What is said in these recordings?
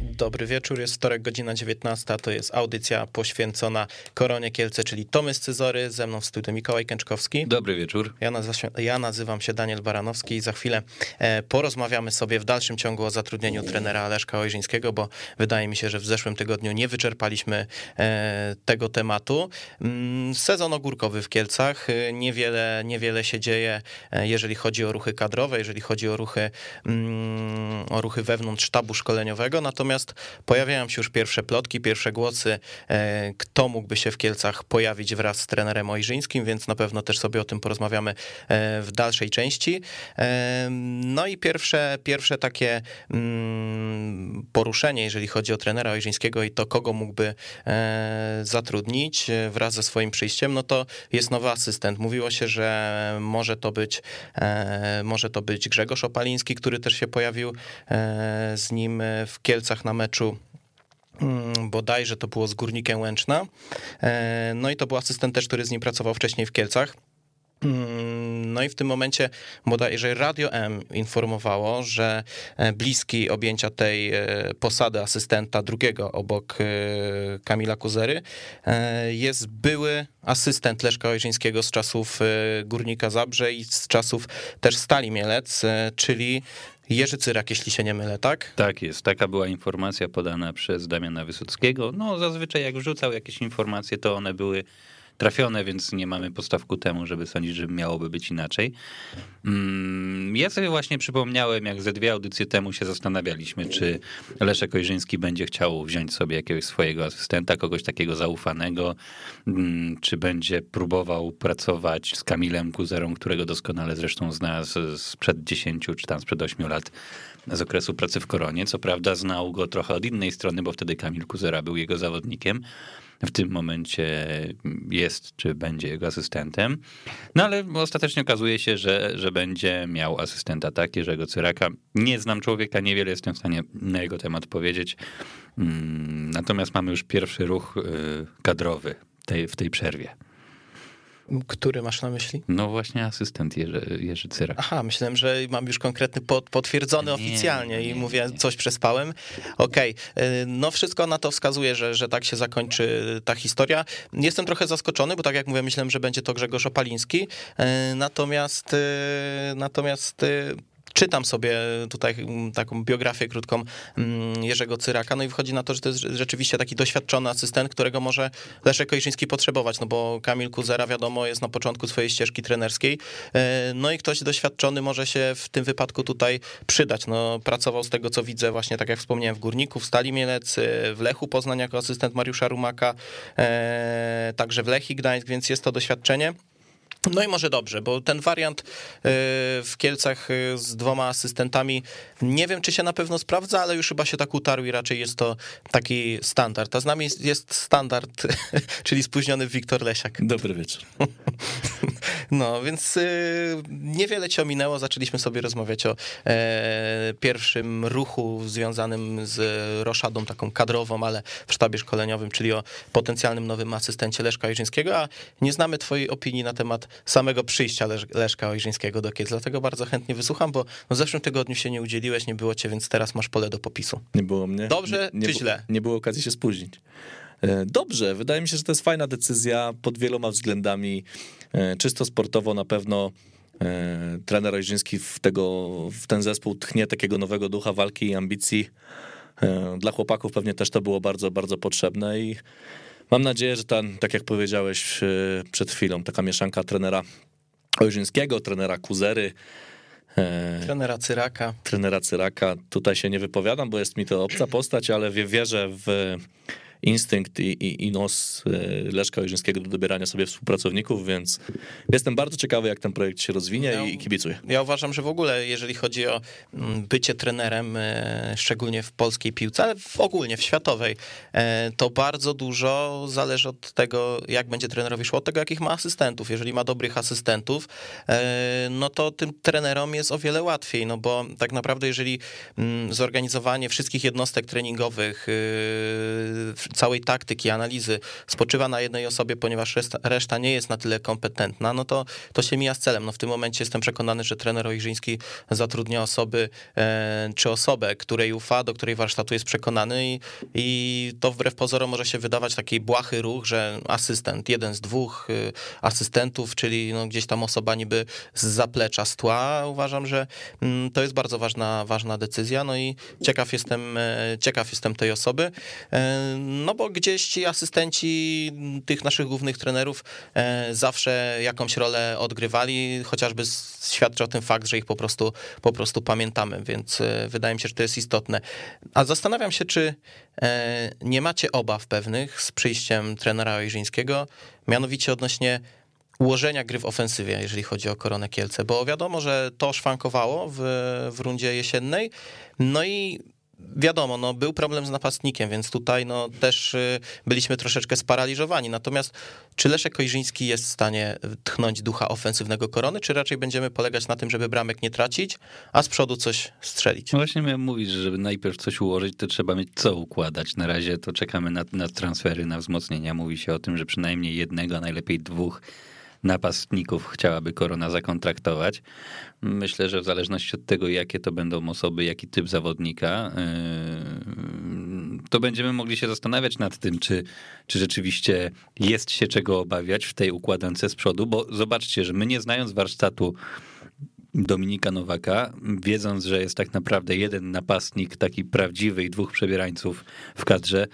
Dobry wieczór, jest wtorek, godzina 19, to jest audycja poświęcona Koronie Kielce, czyli Tomy Scyzory, ze mną w studiu Mikołaj Kęczkowski. Dobry wieczór. Ja, nazywa się, ja nazywam się Daniel Baranowski i za chwilę e, porozmawiamy sobie w dalszym ciągu o zatrudnieniu trenera Leszka Ojrzyńskiego, bo wydaje mi się, że w zeszłym tygodniu nie wyczerpaliśmy e, tego tematu. Mm, sezon ogórkowy w Kielcach, e, niewiele, niewiele się dzieje, jeżeli chodzi o ruchy kadrowe, jeżeli chodzi o ruchy, mm, o ruchy wewnątrz sztabu szkoleniowego, natomiast Natomiast pojawiają się już pierwsze plotki, pierwsze głosy, e, kto mógłby się w Kielcach pojawić wraz z trenerem Ojrzyńskim, więc na pewno też sobie o tym porozmawiamy e, w dalszej części. E, no i pierwsze, pierwsze takie mm, poruszenie, jeżeli chodzi o trenera Ojrzyńskiego i to, kogo mógłby zatrudnić wraz ze swoim przyjściem, no to jest nowy asystent. Mówiło się, że może to być, może to być Grzegorz Opaliński, który też się pojawił z nim w Kielcach na meczu mm, bodajże to było z Górnikiem Łęczna. E, no i to był asystent też, który z nim pracował wcześniej w Kielcach. Mm, no i w tym momencie bodajże Radio M informowało, że e, bliski objęcia tej e, posady asystenta drugiego obok Kamila Kuzery jest były asystent Leszka Ojrzyńskiego z czasów Górnika Zabrze i z czasów też Stali Mielec, czyli Jerzy Cyrak, jeśli się nie mylę, tak? Tak jest, taka była informacja podana przez Damiana Wysockiego. No zazwyczaj jak wrzucał jakieś informacje, to one były trafione, więc nie mamy podstaw ku temu, żeby sądzić, że miałoby być inaczej. Mm, ja sobie właśnie przypomniałem, jak ze dwie audycje temu się zastanawialiśmy, czy Leszek Ojrzyński będzie chciał wziąć sobie jakiegoś swojego asystenta, kogoś takiego zaufanego, mm, czy będzie próbował pracować z Kamilem Kuzerą, którego doskonale zresztą zna sprzed 10 czy tam sprzed 8 lat z okresu pracy w Koronie. Co prawda znał go trochę od innej strony, bo wtedy Kamil Kuzera był jego zawodnikiem, w tym momencie jest, czy będzie jego asystentem. No ale ostatecznie okazuje się, że, że będzie miał asystenta tak, Jerzego Cyraka. Nie znam człowieka, niewiele jestem w stanie na jego temat powiedzieć. Mm, natomiast mamy już pierwszy ruch y, kadrowy tej, w tej przerwie. Który masz na myśli? No właśnie asystent Jerzy, Jerzy Cyrak. Aha, myślałem, że mam już konkretny pod, potwierdzony nie, oficjalnie nie, i mówię, nie. coś przespałem. Okej, okay. no wszystko na to wskazuje, że, że tak się zakończy ta historia. Jestem trochę zaskoczony, bo tak jak mówię, myślałem, że będzie to Grzegorz Opaliński, e, natomiast e, natomiast e, czytam sobie tutaj mm, taką biografię krótką mm, Jerzego Cyraka, no i wchodzi na to, że to jest rzeczywiście taki doświadczony asystent, którego może Leszek Kojrzyński potrzebować, no bo Kamil Kuzera wiadomo jest na początku swojej ścieżki trenerskiej, e, no i ktoś doświadczony może się w tym wypadku tutaj przydać, no pracował z tego co widzę właśnie tak jak wspomniałem w Górniku, w Stali Mielec, e, w Lechu Poznań jako asystent Mariusza Rumaka, e, także w Lechii Gdańsk, więc jest to doświadczenie. No i może dobrze, bo ten wariant y, w Kielcach y, z dwoma asystentami, nie wiem czy się na pewno sprawdza, ale już chyba się tak utarł i raczej jest to taki standard. A z nami jest standard, czyli spóźniony Wiktor Lesiak. Dobry wieczór. No, więc y, niewiele cię ominęło, zaczęliśmy sobie rozmawiać o e, pierwszym ruchu związanym z roszadą taką kadrową, ale w sztabie szkoleniowym, czyli o potencjalnym nowym asystencie Leszka Ojrzyńskiego, a nie znamy twojej opinii na temat samego przyjścia Lesz Leszka Ojrzyńskiego do Kiec, dlatego bardzo chętnie wysłucham, bo w zeszłym tygodniu się nie udzieliłeś, nie było cię, więc teraz masz pole do popisu. Nie było mnie. Dobrze nie, nie czy źle? Nie było okazji się spóźnić. E, dobrze, wydaje mi się, że to jest fajna decyzja pod wieloma względami. E, czysto sportowo na pewno e, trener Ojrzyński w, tego, w ten zespół tchnie takiego nowego ducha walki i ambicji. Dla chłopaków pewnie też to było bardzo, bardzo potrzebne i Mam nadzieję, że ten, tak jak powiedziałeś e, przed chwilą, taka mieszanka trenera Ojrzyńskiego, trenera Kuzery, e, Trenera Cyraka. Trenera Cyraka. Tutaj się nie wypowiadam, bo jest mi to obca postać, ale wierzę w instynkt i, i, i nos e, Leszka Ojrzyńskiego do dobierania sobie współpracowników, więc jestem bardzo ciekawy, jak ten projekt się rozwinie ja, i kibicuję. Ja uważam, że w ogóle, jeżeli chodzi o mm, bycie trenerem, e, szczególnie w polskiej piłce, ale w ogólnie w światowej, e, to bardzo dużo zależy od tego, jak będzie trenerowi szło, od tego, jakich ma asystentów. Jeżeli ma dobrych asystentów, no to tym trenerom jest o wiele łatwiej, no bo tak naprawdę, jeżeli mm, zorganizowanie wszystkich jednostek treningowych całej taktyki, analizy spoczywa na jednej osobie, ponieważ reszta, reszta nie jest na tyle kompetentna, no to, to się mija z celem. No w tym momencie jestem przekonany, że trener Ojrzyński zatrudnia osoby, e, czy osobę, której ufa, do której warsztatu jest przekonany i, i to wbrew pozorom może się wydawać taki błahy ruch, że asystent, jeden z dwóch y, asystentów, czyli no gdzieś tam osoba niby z zaplecza, z tła. Uważam, że mm, to jest bardzo ważna, ważna decyzja, no i ciekaw jestem, e, ciekaw jestem tej osoby, e, no bo gdzieś ci asystenci tych naszych głównych trenerów e, zawsze jakąś rolę odgrywali, chociażby świadczy o tym fakt, że ich po prostu, po prostu pamiętamy, więc wydaje mi się, że to jest istotne. A zastanawiam się, czy nie macie obaw pewnych z przyjściem trenera Ojrzyńskiego, mianowicie odnośnie ułożenia gry w ofensywie, jeżeli chodzi o Koronę Kielce, bo wiadomo, że to szwankowało w, w rundzie jesiennej, no i wiadomo, no, był problem z napastnikiem, więc tutaj no, też y, byliśmy troszeczkę sparaliżowani. Natomiast czy Leszek Kojrzyński jest w stanie tchnąć ducha ofensywnego korony, czy raczej będziemy polegać na tym, żeby bramek nie tracić, a z przodu coś strzelić? No właśnie miałem mówić, że żeby najpierw coś ułożyć, to trzeba mieć co układać. Na razie to czekamy na, na transfery, na wzmocnienia. Mówi się o tym, że przynajmniej jednego, najlepiej dwóch napastników chciałaby Korona zakontraktować. Myślę, że w zależności od tego, jakie to będą osoby, jaki typ zawodnika, yy, to będziemy mogli się zastanawiać nad tym, czy, czy rzeczywiście jest się czego obawiać w tej układance z przodu, bo zobaczcie, że my nie znając warsztatu Dominika Nowaka, wiedząc, że jest tak naprawdę jeden napastnik, taki prawdziwy i dwóch przebierańców w kadrze,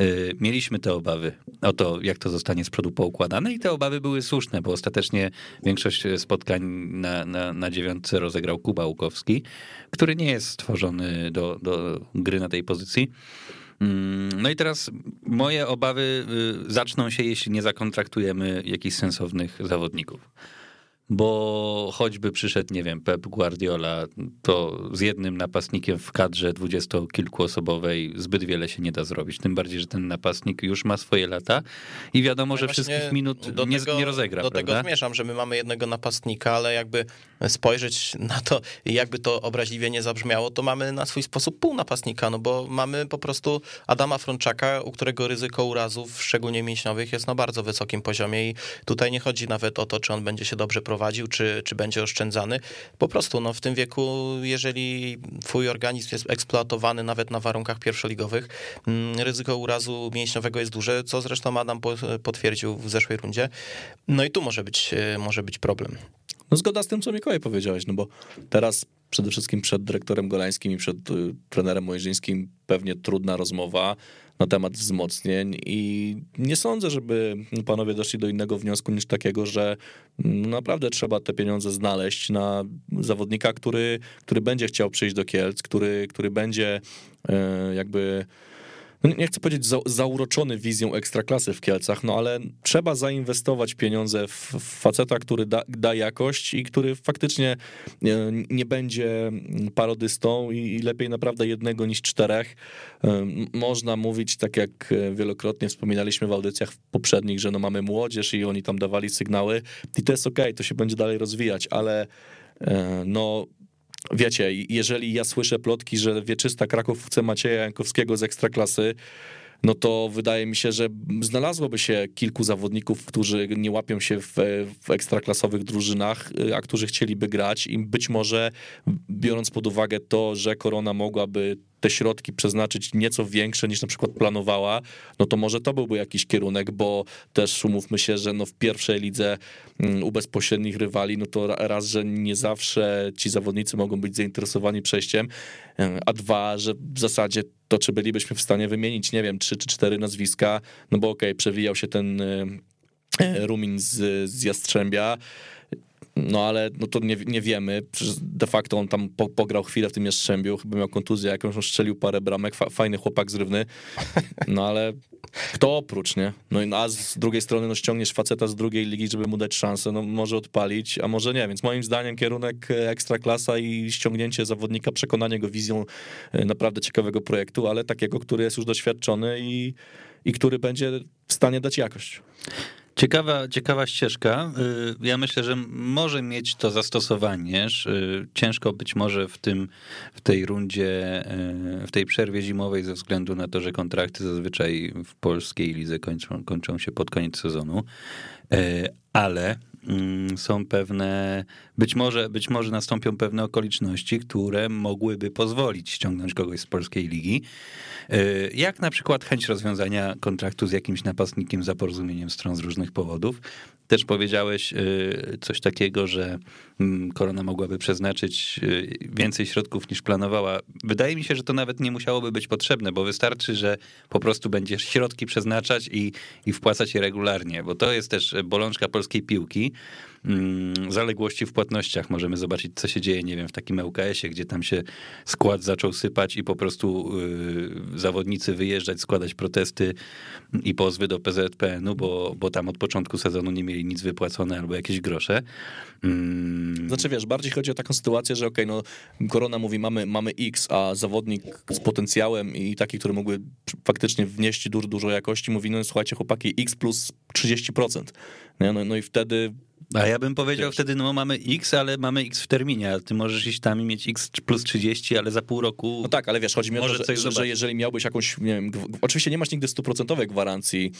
y, mieliśmy te obawy o to, jak to zostanie z przodu poukładane i te obawy były słuszne, bo ostatecznie większość spotkań na, na, na dziewiątce rozegrał Kuba Łukowski, który nie jest stworzony do, do gry na tej pozycji. Mm, no i teraz moje obawy y, zaczną się, jeśli nie zakontraktujemy jakichś sensownych zawodników bo choćby przyszedł, nie wiem, Pep Guardiola, to z jednym napastnikiem w kadrze dwudziestokilkuosobowej zbyt wiele się nie da zrobić. Tym bardziej, że ten napastnik już ma swoje lata i wiadomo, że wszystkich minut nie, tego, nie rozegra. Do prawda? tego zmierzam, że my mamy jednego napastnika, ale jakby spojrzeć na to, jakby to obraźliwie nie zabrzmiało, to mamy na swój sposób pół napastnika, no bo mamy po prostu Adama Frączaka, u którego ryzyko urazów, szczególnie mięśniowych, jest na bardzo wysokim poziomie i tutaj nie chodzi nawet o to, czy on będzie się dobrze prowadził czy, czy będzie oszczędzany. Po prostu no, w tym wieku, jeżeli twój organizm jest eksploatowany nawet na warunkach pierwszoligowych, mm, ryzyko urazu mięśniowego jest duże, co zresztą Adam potwierdził w zeszłej rundzie. No i tu może być, e, może być problem. No zgoda z tym, co Mikołaj powiedziałeś, no bo teraz przede wszystkim przed dyrektorem Golańskim i przed y, trenerem Mojżyńskim pewnie trudna rozmowa na temat wzmocnień i nie sądzę, żeby panowie doszli do innego wniosku niż takiego, że naprawdę trzeba te pieniądze znaleźć na zawodnika, który, który będzie chciał przyjść do Kielc, który, który będzie e, jakby no nie chcę powiedzieć za, zauroczony wizją ekstraklasy w Kielcach, no ale trzeba zainwestować pieniądze w faceta, który da, da jakość i który faktycznie nie, nie będzie parodystą i, i, lepiej naprawdę jednego niż czterech. Można mówić, tak jak wielokrotnie wspominaliśmy w audycjach poprzednich, że no mamy młodzież i oni tam dawali sygnały i to jest okej, okay, to się będzie dalej rozwijać, ale e, no wiecie, jeżeli ja słyszę plotki, że wieczysta Kraków chce Macieja Jankowskiego z Ekstraklasy, no to wydaje mi się, że znalazłoby się kilku zawodników, którzy nie łapią się w, w ekstraklasowych drużynach, a którzy chcieliby grać. I być może biorąc pod uwagę to, że Korona mogłaby te środki przeznaczyć nieco większe niż na przykład planowała, no to może to byłby jakiś kierunek, bo też umówmy się, że no w pierwszej lidze mm, u bezpośrednich rywali, no to raz, że nie zawsze ci zawodnicy mogą być zainteresowani przejściem, e, a dwa, że w zasadzie to czy bylibyśmy w stanie wymienić, nie wiem, trzy czy cztery nazwiska, no bo okej, okay, przewijał się ten e, e, Rumin z, z Jastrzębia, no ale no to nie, nie wiemy. De facto on tam po, pograł chwilę w tym Jastrzębiu, chyba miał kontuzję jakąś, on strzelił parę bramek, fa, fajny chłopak zrywny, no ale kto oprócz, nie? No i a z drugiej strony no ściągniesz faceta z drugiej ligi, żeby mu dać szansę, no może odpalić, a może nie, więc moim zdaniem kierunek ekstraklasa i ściągnięcie zawodnika, przekonanie go wizją e, naprawdę ciekawego projektu, ale takiego, który jest już doświadczony i, i który będzie w stanie dać jakość. Ciekawa, ciekawa ścieżka. Y, ja myślę, że może mieć to zastosowanie. Y, ciężko być może w, tym, w tej rundzie, y, w tej przerwie zimowej ze względu na to, że kontrakty zazwyczaj w polskiej lidze kończą, kończą się pod koniec sezonu. Ale są pewne, być może, być może nastąpią pewne okoliczności, które mogłyby pozwolić ściągnąć kogoś z polskiej ligi. E, jak na przykład chęć rozwiązania kontraktu z jakimś napastnikiem za porozumieniem stron z różnych powodów. Też powiedziałeś e, coś takiego, że mm, Korona mogłaby przeznaczyć e, więcej środków niż planowała. Wydaje mi się, że to nawet nie musiałoby być potrzebne, bo wystarczy, że po prostu będziesz środki przeznaczać i, i wpłacać je regularnie, bo to jest też bolączka polskiej piłki. Mm, zaległości w płatnościach. Możemy zobaczyć, co się dzieje, nie wiem, w takim LKS-ie, gdzie tam się skład zaczął sypać i po prostu y, zawodnicy wyjeżdżać, składać protesty i pozwy do PZPN-u, bo, bo tam od początku sezonu nie mieli nic wypłacone albo jakieś grosze. Mm. Znaczy wiesz, bardziej chodzi o taką sytuację, że okej, okay, no Korona mówi mamy, mamy X, a zawodnik z potencjałem i taki, który mógłby faktycznie wnieść dużo, dużo jakości, mówi no słuchajcie chłopaki, X plus 30%. No, no, no i wtedy a ja bym powiedział Wiesz. wtedy, no mamy X, ale mamy X w terminie, a ty możesz iść tam i mieć X plus 30, ale za pół roku. No tak, ale wiesz, chodzi mi o to, że, że, że, jeżeli miałbyś jakąś, nie wiem, oczywiście nie masz nigdy stuprocentowej gwarancji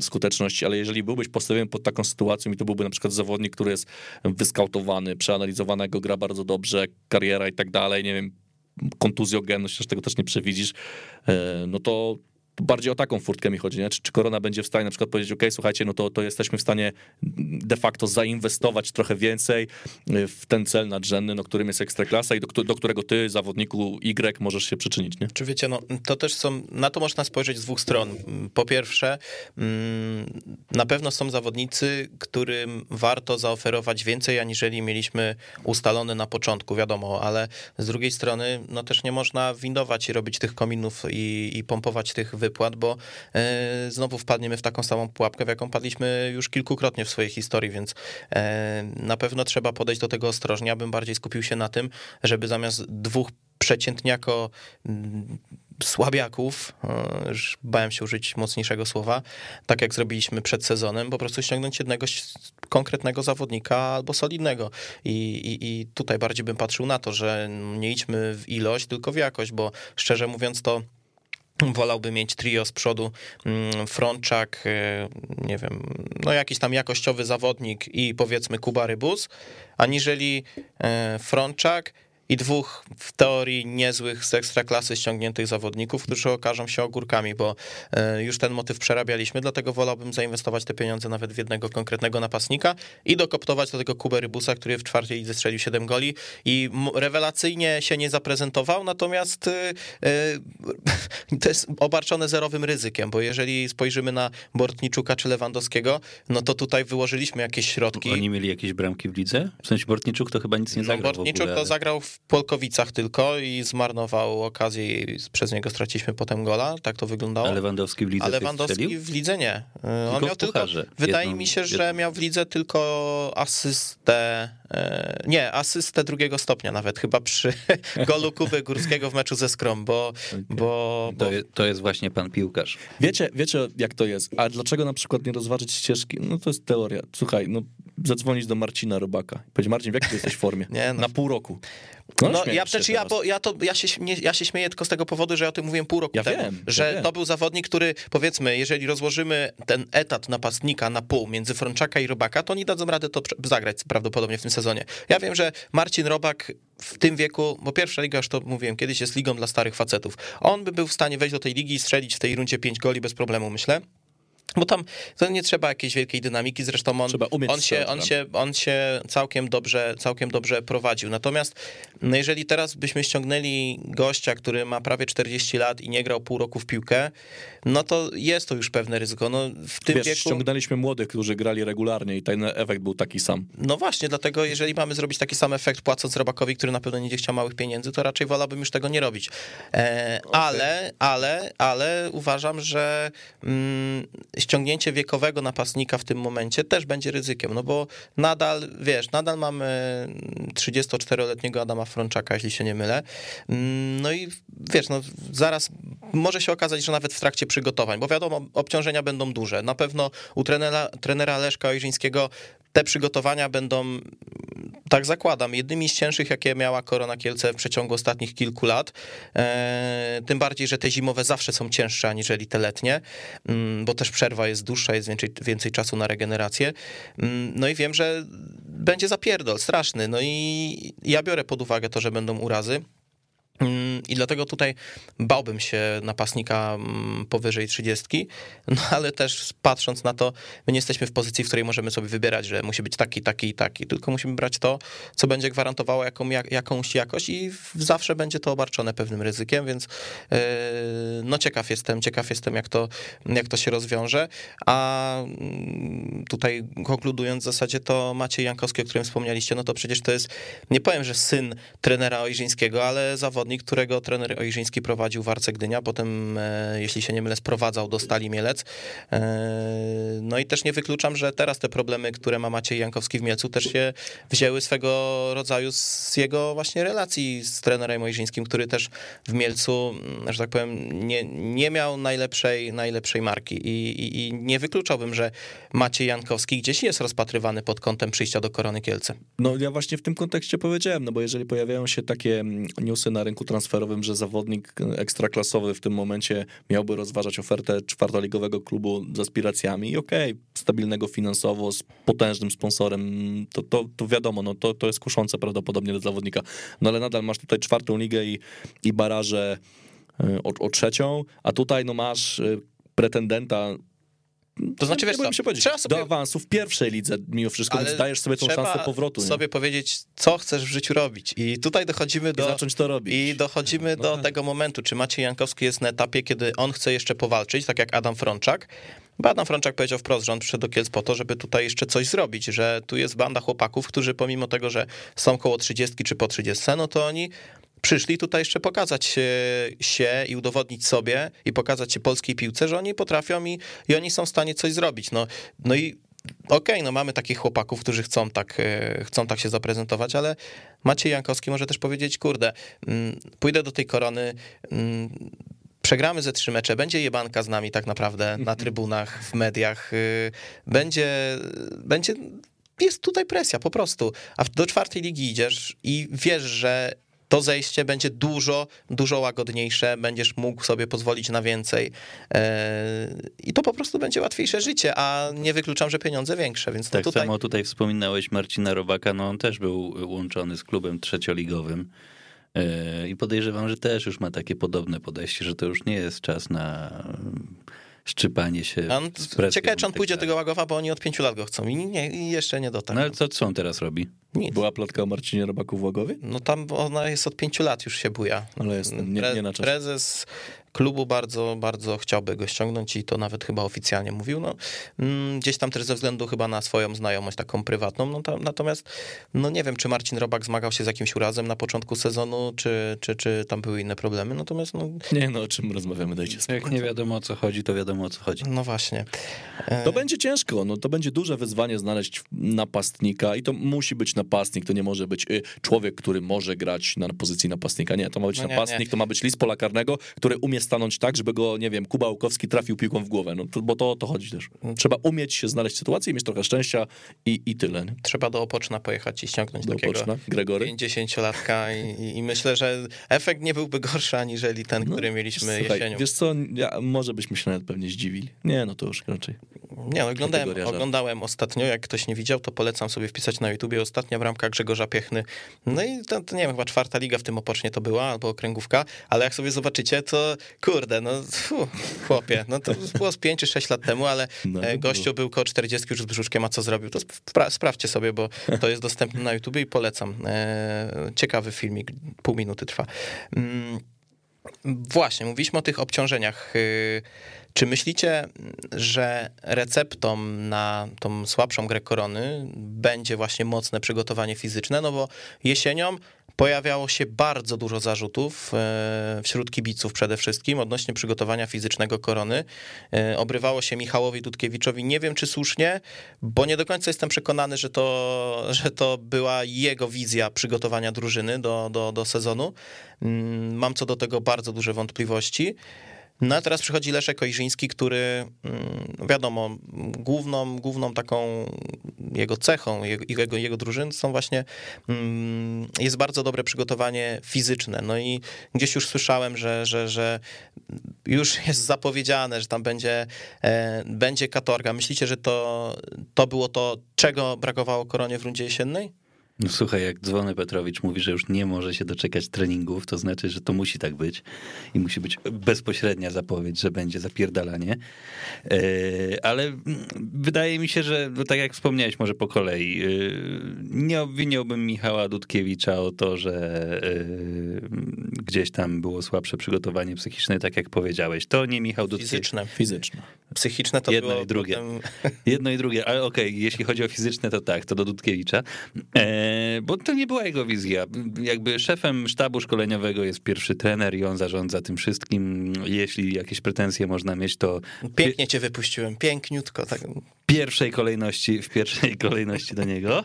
skuteczności, ale jeżeli byłbyś postawiony pod taką sytuacją i to byłby na przykład zawodnik, który jest wyskautowany, przeanalizowany, jego gra bardzo dobrze, kariera i tak dalej, nie wiem, kontuzjogenność, też tego też nie przewidzisz, e, no to bardziej o taką furtkę mi chodzi, nie? Czy, czy Korona będzie w stanie na przykład powiedzieć, ok, słuchajcie, no to, to jesteśmy w stanie de facto zainwestować trochę więcej w ten cel nadrzędny, no, którym jest Ekstraklasa i do, do którego ty, zawodniku Y, możesz się przyczynić, nie? Czy wiecie, no to też są, na to można spojrzeć z dwóch stron. Po pierwsze, mm, na pewno są zawodnicy, którym warto zaoferować więcej, aniżeli mieliśmy ustalone na początku, wiadomo, ale z drugiej strony, no też nie można windować i robić tych kominów i, i pompować tych wy wypłat, bo e, znowu wpadniemy w taką samą pułapkę, w jaką padliśmy już kilkukrotnie w swojej historii, więc e, na pewno trzeba podejść do tego ostrożnie. Ja bym bardziej skupił się na tym, żeby zamiast dwóch przeciętniako mm, słabiaków, e, bałem się użyć mocniejszego słowa, tak jak zrobiliśmy przed sezonem, po prostu ściągnąć jednego konkretnego zawodnika albo solidnego. I, i, I tutaj bardziej bym patrzył na to, że nie idźmy w ilość, tylko w jakość, bo szczerze mówiąc to wolałby mieć trio z przodu, mm, Frączak, e, nie wiem, no jakiś tam jakościowy zawodnik i powiedzmy Kuba Rybus, aniżeli e, Frączak, i dwóch w teorii niezłych z ekstraklasy ściągniętych zawodników, którzy okażą się ogórkami, bo e, już ten motyw przerabialiśmy, dlatego wolałbym zainwestować te pieniądze nawet w jednego konkretnego napastnika i dokoptować do tego Kubę Rybusa, który w czwartej lidze strzelił 7 goli i rewelacyjnie się nie zaprezentował, natomiast e, e, to jest obarczone zerowym ryzykiem, bo jeżeli spojrzymy na Bortniczuka czy Lewandowskiego, no to tutaj wyłożyliśmy jakieś środki. Oni mieli jakieś bramki w lidze? W sensie Bortniczuk to chyba nic nie no, zagrał no, Bortniczuk to zagrał w w Polkowicach tylko i zmarnował okazję i przez niego straciliśmy potem gola, tak to wyglądało. A Lewandowski w lidze A Lewandowski w lidze nie. Tylko On miał tylko, wydaje jedną, mi się, że jedną. miał w lidze tylko asystę, e, nie, asystę drugiego stopnia nawet, chyba przy golu Kuby Górskiego w meczu ze Skrom, bo... Okay. bo, bo... To, jest, to jest właśnie pan piłkarz. Wiecie, wiecie jak to jest, a dlaczego na przykład nie rozważyć ścieżki? No to jest teoria. Słuchaj, no zadzwonić do Marcina Robaka. Powiedzieć, Marcin, w jakiej jesteś formie? Nie, no. Na pół roku. No, no ja przecież ja, bo ja, to, ja, się, nie, ja się śmieję tylko z tego powodu, że ja o tym mówiłem pół roku ja temu. Wiem, że wiem. to był zawodnik, który powiedzmy, jeżeli rozłożymy ten etat napastnika na pół między Frączaka i Robaka, to oni dadzą radę to zagrać prawdopodobnie w tym sezonie. Ja wiem, że Marcin Robak w tym wieku, bo pierwsza liga, już to mówiłem, kiedyś jest ligą dla starych facetów. On by był w stanie wejść do tej ligi i strzelić w tej rundzie pięć goli bez problemu, myślę. Bo tam to nie trzeba jakiejś wielkiej dynamiki, zresztą on, on, się, on, się, on się całkiem dobrze, całkiem dobrze prowadził. Natomiast no jeżeli teraz byśmy ściągnęli gościa, który ma prawie 40 lat i nie grał pół roku w piłkę, no to jest to już pewne ryzyko. No, w tym Wiesz, wieku... ściągnęliśmy młodych, którzy grali regularnie i ten efekt był taki sam. No właśnie, dlatego jeżeli mamy zrobić taki sam efekt płacąc Robakowi, który na pewno nie będzie chciał małych pieniędzy, to raczej wolałbym już tego nie robić. E, okay. Ale, ale, ale uważam, że mm, ściągnięcie wiekowego napastnika w tym momencie też będzie ryzykiem, no bo nadal, wiesz, nadal mamy 34-letniego Adama Frączaka, jeśli się nie mylę. Mm, no i wiesz, no zaraz może się okazać, że nawet w trakcie przygotowań, bo wiadomo, obciążenia będą duże. Na pewno u trenera, trenera Leszka Ojrzyńskiego te przygotowania będą, tak zakładam, jednymi z cięższych, jakie miała Korona Kielce w przeciągu ostatnich kilku lat. E, tym bardziej, że te zimowe zawsze są cięższe aniżeli te letnie, mm, bo też przerwa jest dłuższa, jest więcej, więcej czasu na regenerację. Mm, no i wiem, że będzie zapierdol straszny. No i ja biorę pod uwagę to, że będą urazy. Mm, I dlatego tutaj bałbym się napastnika mm, powyżej 30, no ale też patrząc na to, my nie jesteśmy w pozycji, w której możemy sobie wybierać, że musi być taki, taki i taki, tylko musimy brać to, co będzie gwarantowało jaką, jak, jakąś jakość i zawsze będzie to obarczone pewnym ryzykiem, więc yy, no ciekaw jestem, ciekaw jestem jak to, jak to się rozwiąże, a mm, tutaj konkludując w zasadzie to Maciej Jankowski, o którym wspomnieliście, no to przecież to jest, nie powiem, że syn trenera Ojrzyńskiego, ale zawodnik zawodnik, którego trener Ojrzyński prowadził w Arce Gdynia, potem, e, jeśli się nie mylę, sprowadzał do Stali Mielec. E, no i też nie wykluczam, że teraz te problemy, które ma Maciej Jankowski w Mielcu, też się wzięły swego rodzaju z jego właśnie relacji z trenerem Ojrzyńskim, który też w Mielcu, mm, że tak powiem, nie, nie miał najlepszej, najlepszej marki I, i, i nie wykluczałbym, że Maciej Jankowski gdzieś jest rozpatrywany pod kątem przyjścia do Korony Kielce. No ja właśnie w tym kontekście powiedziałem, no bo jeżeli pojawiają się takie mm, newsy na rynku, rynku transferowym, że zawodnik ekstraklasowy w tym momencie miałby rozważać ofertę czwartoligowego klubu z aspiracjami i okej, okay, stabilnego finansowo, z potężnym sponsorem, to, to, to wiadomo, no to, to jest kuszące prawdopodobnie dla zawodnika. No ale nadal masz tutaj czwartą ligę i, i baraże e, o, o trzecią, a tutaj no masz e, pretendenta to znaczy, wiesz co, się powiedzieć, trzeba sobie... do awansu w pierwszej lidze mimo wszystko, więc dajesz sobie tą szansę powrotu. sobie nie? powiedzieć, co chcesz w życiu robić i tutaj dochodzimy do... I zacząć to robić. I dochodzimy no do tak. tego momentu, czy Maciej Jankowski jest na etapie, kiedy on chce jeszcze powalczyć, tak jak Adam Frączak, bo Adam Frączak powiedział wprost, że on przyszedł do Kielc po to, żeby tutaj jeszcze coś zrobić, że tu jest banda chłopaków, którzy pomimo tego, że są koło 30 czy po 30, no to oni przyszli tutaj jeszcze pokazać się i udowodnić sobie i pokazać się polskiej piłce, że oni potrafią i, i oni są w stanie coś zrobić. No, no i okej, okay, no mamy takich chłopaków, którzy chcą tak, e, chcą tak się zaprezentować, ale Maciej Jankowski może też powiedzieć, kurde, mm, pójdę do tej korony, mm, przegramy ze trzy mecze, będzie jebanka z nami tak naprawdę na trybunach, w mediach, y, będzie, będzie jest tutaj presja po prostu. A do czwartej ligi idziesz i wiesz, że to zejście będzie dużo, dużo łagodniejsze, będziesz mógł sobie pozwolić na więcej e, i to po prostu będzie łatwiejsze życie, a nie wykluczam, że pieniądze większe, więc tak tutaj... samo tutaj wspominałeś Marcina Robaka, no on też był łączony z klubem trzecioligowym e, i podejrzewam, że też już ma takie podobne podejście, że to już nie jest czas na szczypanie się. On, ciekawe, czy on pójdzie do tego Łagowa, bo oni od pięciu lat go chcą i, nie, i jeszcze nie dotarł. No ale co, co on teraz robi? Nic. Była plotka o Marcinie Robaku w Łagowie? No tam ona jest od pięciu lat już się buja. Ale jest nie, nie na czas. Prezes klubu bardzo, bardzo chciałby go ściągnąć i to nawet chyba oficjalnie mówił. No, mm, gdzieś tam też ze względu chyba na swoją znajomość taką prywatną. No, tam, natomiast no nie wiem, czy Marcin Robak zmagał się z jakimś urazem na początku sezonu, czy, czy, czy tam były inne problemy. Natomiast no... Nie no, o czym rozmawiamy, dajcie spokój. Jak nie wiadomo o co chodzi, to wiadomo o co chodzi. No właśnie. To będzie ciężko, no to będzie duże wyzwanie znaleźć napastnika i to musi być napastnik, to nie może być y, człowiek, który może grać na pozycji napastnika. Nie, to ma być no napastnik, nie. to ma być list pola karnego, który umie stanąć tak, żeby go, nie wiem, Kuba Łukowski trafił piłką w głowę, no to, bo to o to chodzi też. Trzeba umieć się znaleźć w sytuacji, mieć trochę szczęścia i, i tyle. Nie? Trzeba do Opoczna pojechać i ściągnąć do takiego Opoczna, Gregory. 50-latka i, i, myślę, że efekt nie byłby gorszy aniżeli ten, no, który mieliśmy słuchaj, jesienią. Wiesz co, ja, może byśmy się nawet pewnie zdziwili. Nie, no to już raczej. Nie, no, oglądałem, oglądałem ostatnio, jak ktoś nie widział, to polecam sobie wpisać na YouTubie ostatnia bramka Grzegorza Piechny. No i to, to nie wiem, chyba czwarta liga w tym Opocznie to była, albo okręgówka, ale jak sobie zobaczycie, to kurde, no fu, chłopie, no to było z 5 czy 6 lat temu, ale no, e, gościu był koło 40 już z brzuszkiem, a co zrobił, to spra sprawdźcie sobie, bo to jest dostępne na YouTubie i polecam. E, ciekawy filmik, pół minuty trwa. Mm, właśnie, mówiliśmy o tych obciążeniach y, czy myślicie, że receptą na tą słabszą grę korony będzie właśnie mocne przygotowanie fizyczne? No bo jesienią pojawiało się bardzo dużo zarzutów e, wśród kibiców przede wszystkim odnośnie przygotowania fizycznego korony. E, obrywało się Michałowi Dudkiewiczowi, nie wiem czy słusznie, bo nie do końca jestem przekonany, że to, że to była jego wizja przygotowania drużyny do, do, do sezonu. Mm, mam co do tego bardzo duże wątpliwości. No a teraz przychodzi Leszek Ojrzyński, który mm, wiadomo, główną, główną taką jego cechą, jego, jego, jego drużyn są właśnie, mm, jest bardzo dobre przygotowanie fizyczne. No i gdzieś już słyszałem, że, że, że już jest zapowiedziane, że tam będzie, e, będzie katorga. Myślicie, że to, to było to, czego brakowało koronie w rundzie jesiennej? No słuchaj, jak Dzwony Petrowicz mówi, że już nie może się doczekać treningów, to znaczy, że to musi tak być i musi być bezpośrednia zapowiedź, że będzie zapierdalanie. E, ale wydaje mi się, że tak jak wspomniałeś może po kolei, e, nie obwiniałbym Michała Dudkiewicza o to, że e, gdzieś tam było słabsze przygotowanie psychiczne, tak jak powiedziałeś. To nie Michał Dudkiewicz. Fizyczne. Fizyczne. Psychiczne to Jedno i drugie. potem- Jedno i drugie, ale okej, jeśli chodzi o fizyczne, to tak, to do Dudkiewicza, e, bo to nie była jego wizja. Jakby szefem sztabu szkoleniowego jest pierwszy trener i on zarządza tym wszystkim. Jeśli jakieś pretensje można mieć, to Pięknie cię wypuściłem, piękniutko. Tak. w pierwszej kolejności, w pierwszej kolejności do niego.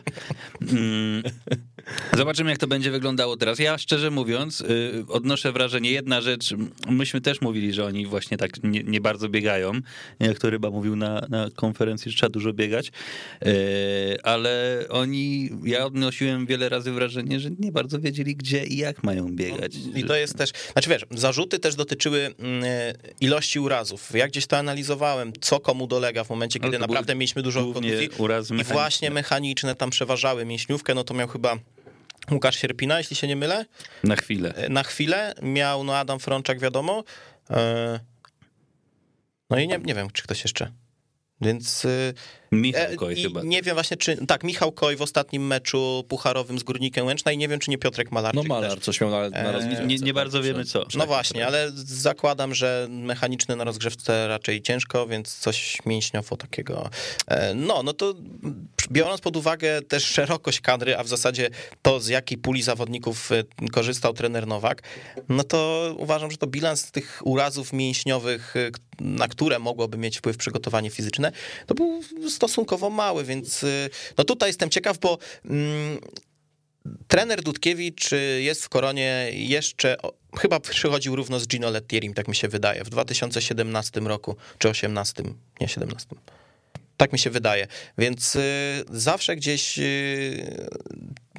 Zobaczymy, jak to będzie wyglądało teraz. Ja szczerze mówiąc, y, odnoszę wrażenie, jedna rzecz, myśmy też mówili, że oni właśnie tak nie, nie bardzo biegają, jak to Ryba mówił na, na konferencji, że trzeba dużo biegać, y, ale oni, ja odnosiłem wiele razy wrażenie, że nie bardzo wiedzieli, gdzie i jak mają biegać. I to jest też, znaczy wiesz, zarzuty też dotyczyły mm, ilości urazów. Ja gdzieś to analizowałem, co komu dolega w momencie, Ale kiedy naprawdę mieliśmy dużo kontuzji. I właśnie mechaniczne tam przeważały. Mięśniówkę, no to miał chyba Łukasz Sierpina, jeśli się nie mylę. Na chwilę. Na chwilę miał no Adam Frączak, wiadomo. E, No i nie, nie wiem, czy ktoś jeszcze. Więc y, Michał e, Koj i chyba. nie wiem właśnie, czy tak, Michał Koj w ostatnim meczu pucharowym z Górnikiem Łęczna i nie wiem, czy nie Piotrek Malarczyk No też. Malar coś miał na, na E, rozgrzewce. Nie, nie bardzo wiemy co. No właśnie, ale zakładam, że mechaniczny na rozgrzewce raczej ciężko, więc coś mięśniowo takiego. E, No, no to biorąc pod uwagę też szerokość kadry, a w zasadzie to, z jakiej puli zawodników korzystał trener Nowak, no to uważam, że to bilans tych urazów mięśniowych, na które mogłoby mieć wpływ przygotowanie fizyczne, to był stosunkowo mały, więc e, no tutaj jestem ciekaw, bo mm, Trener Dudkiewicz y, jest w koronie jeszcze, chyba przychodził równo z Gino Lettierim, tak mi się wydaje, w 2017 roku, czy 18, nie 17. Tak mi się wydaje. Więc y, zawsze gdzieś y,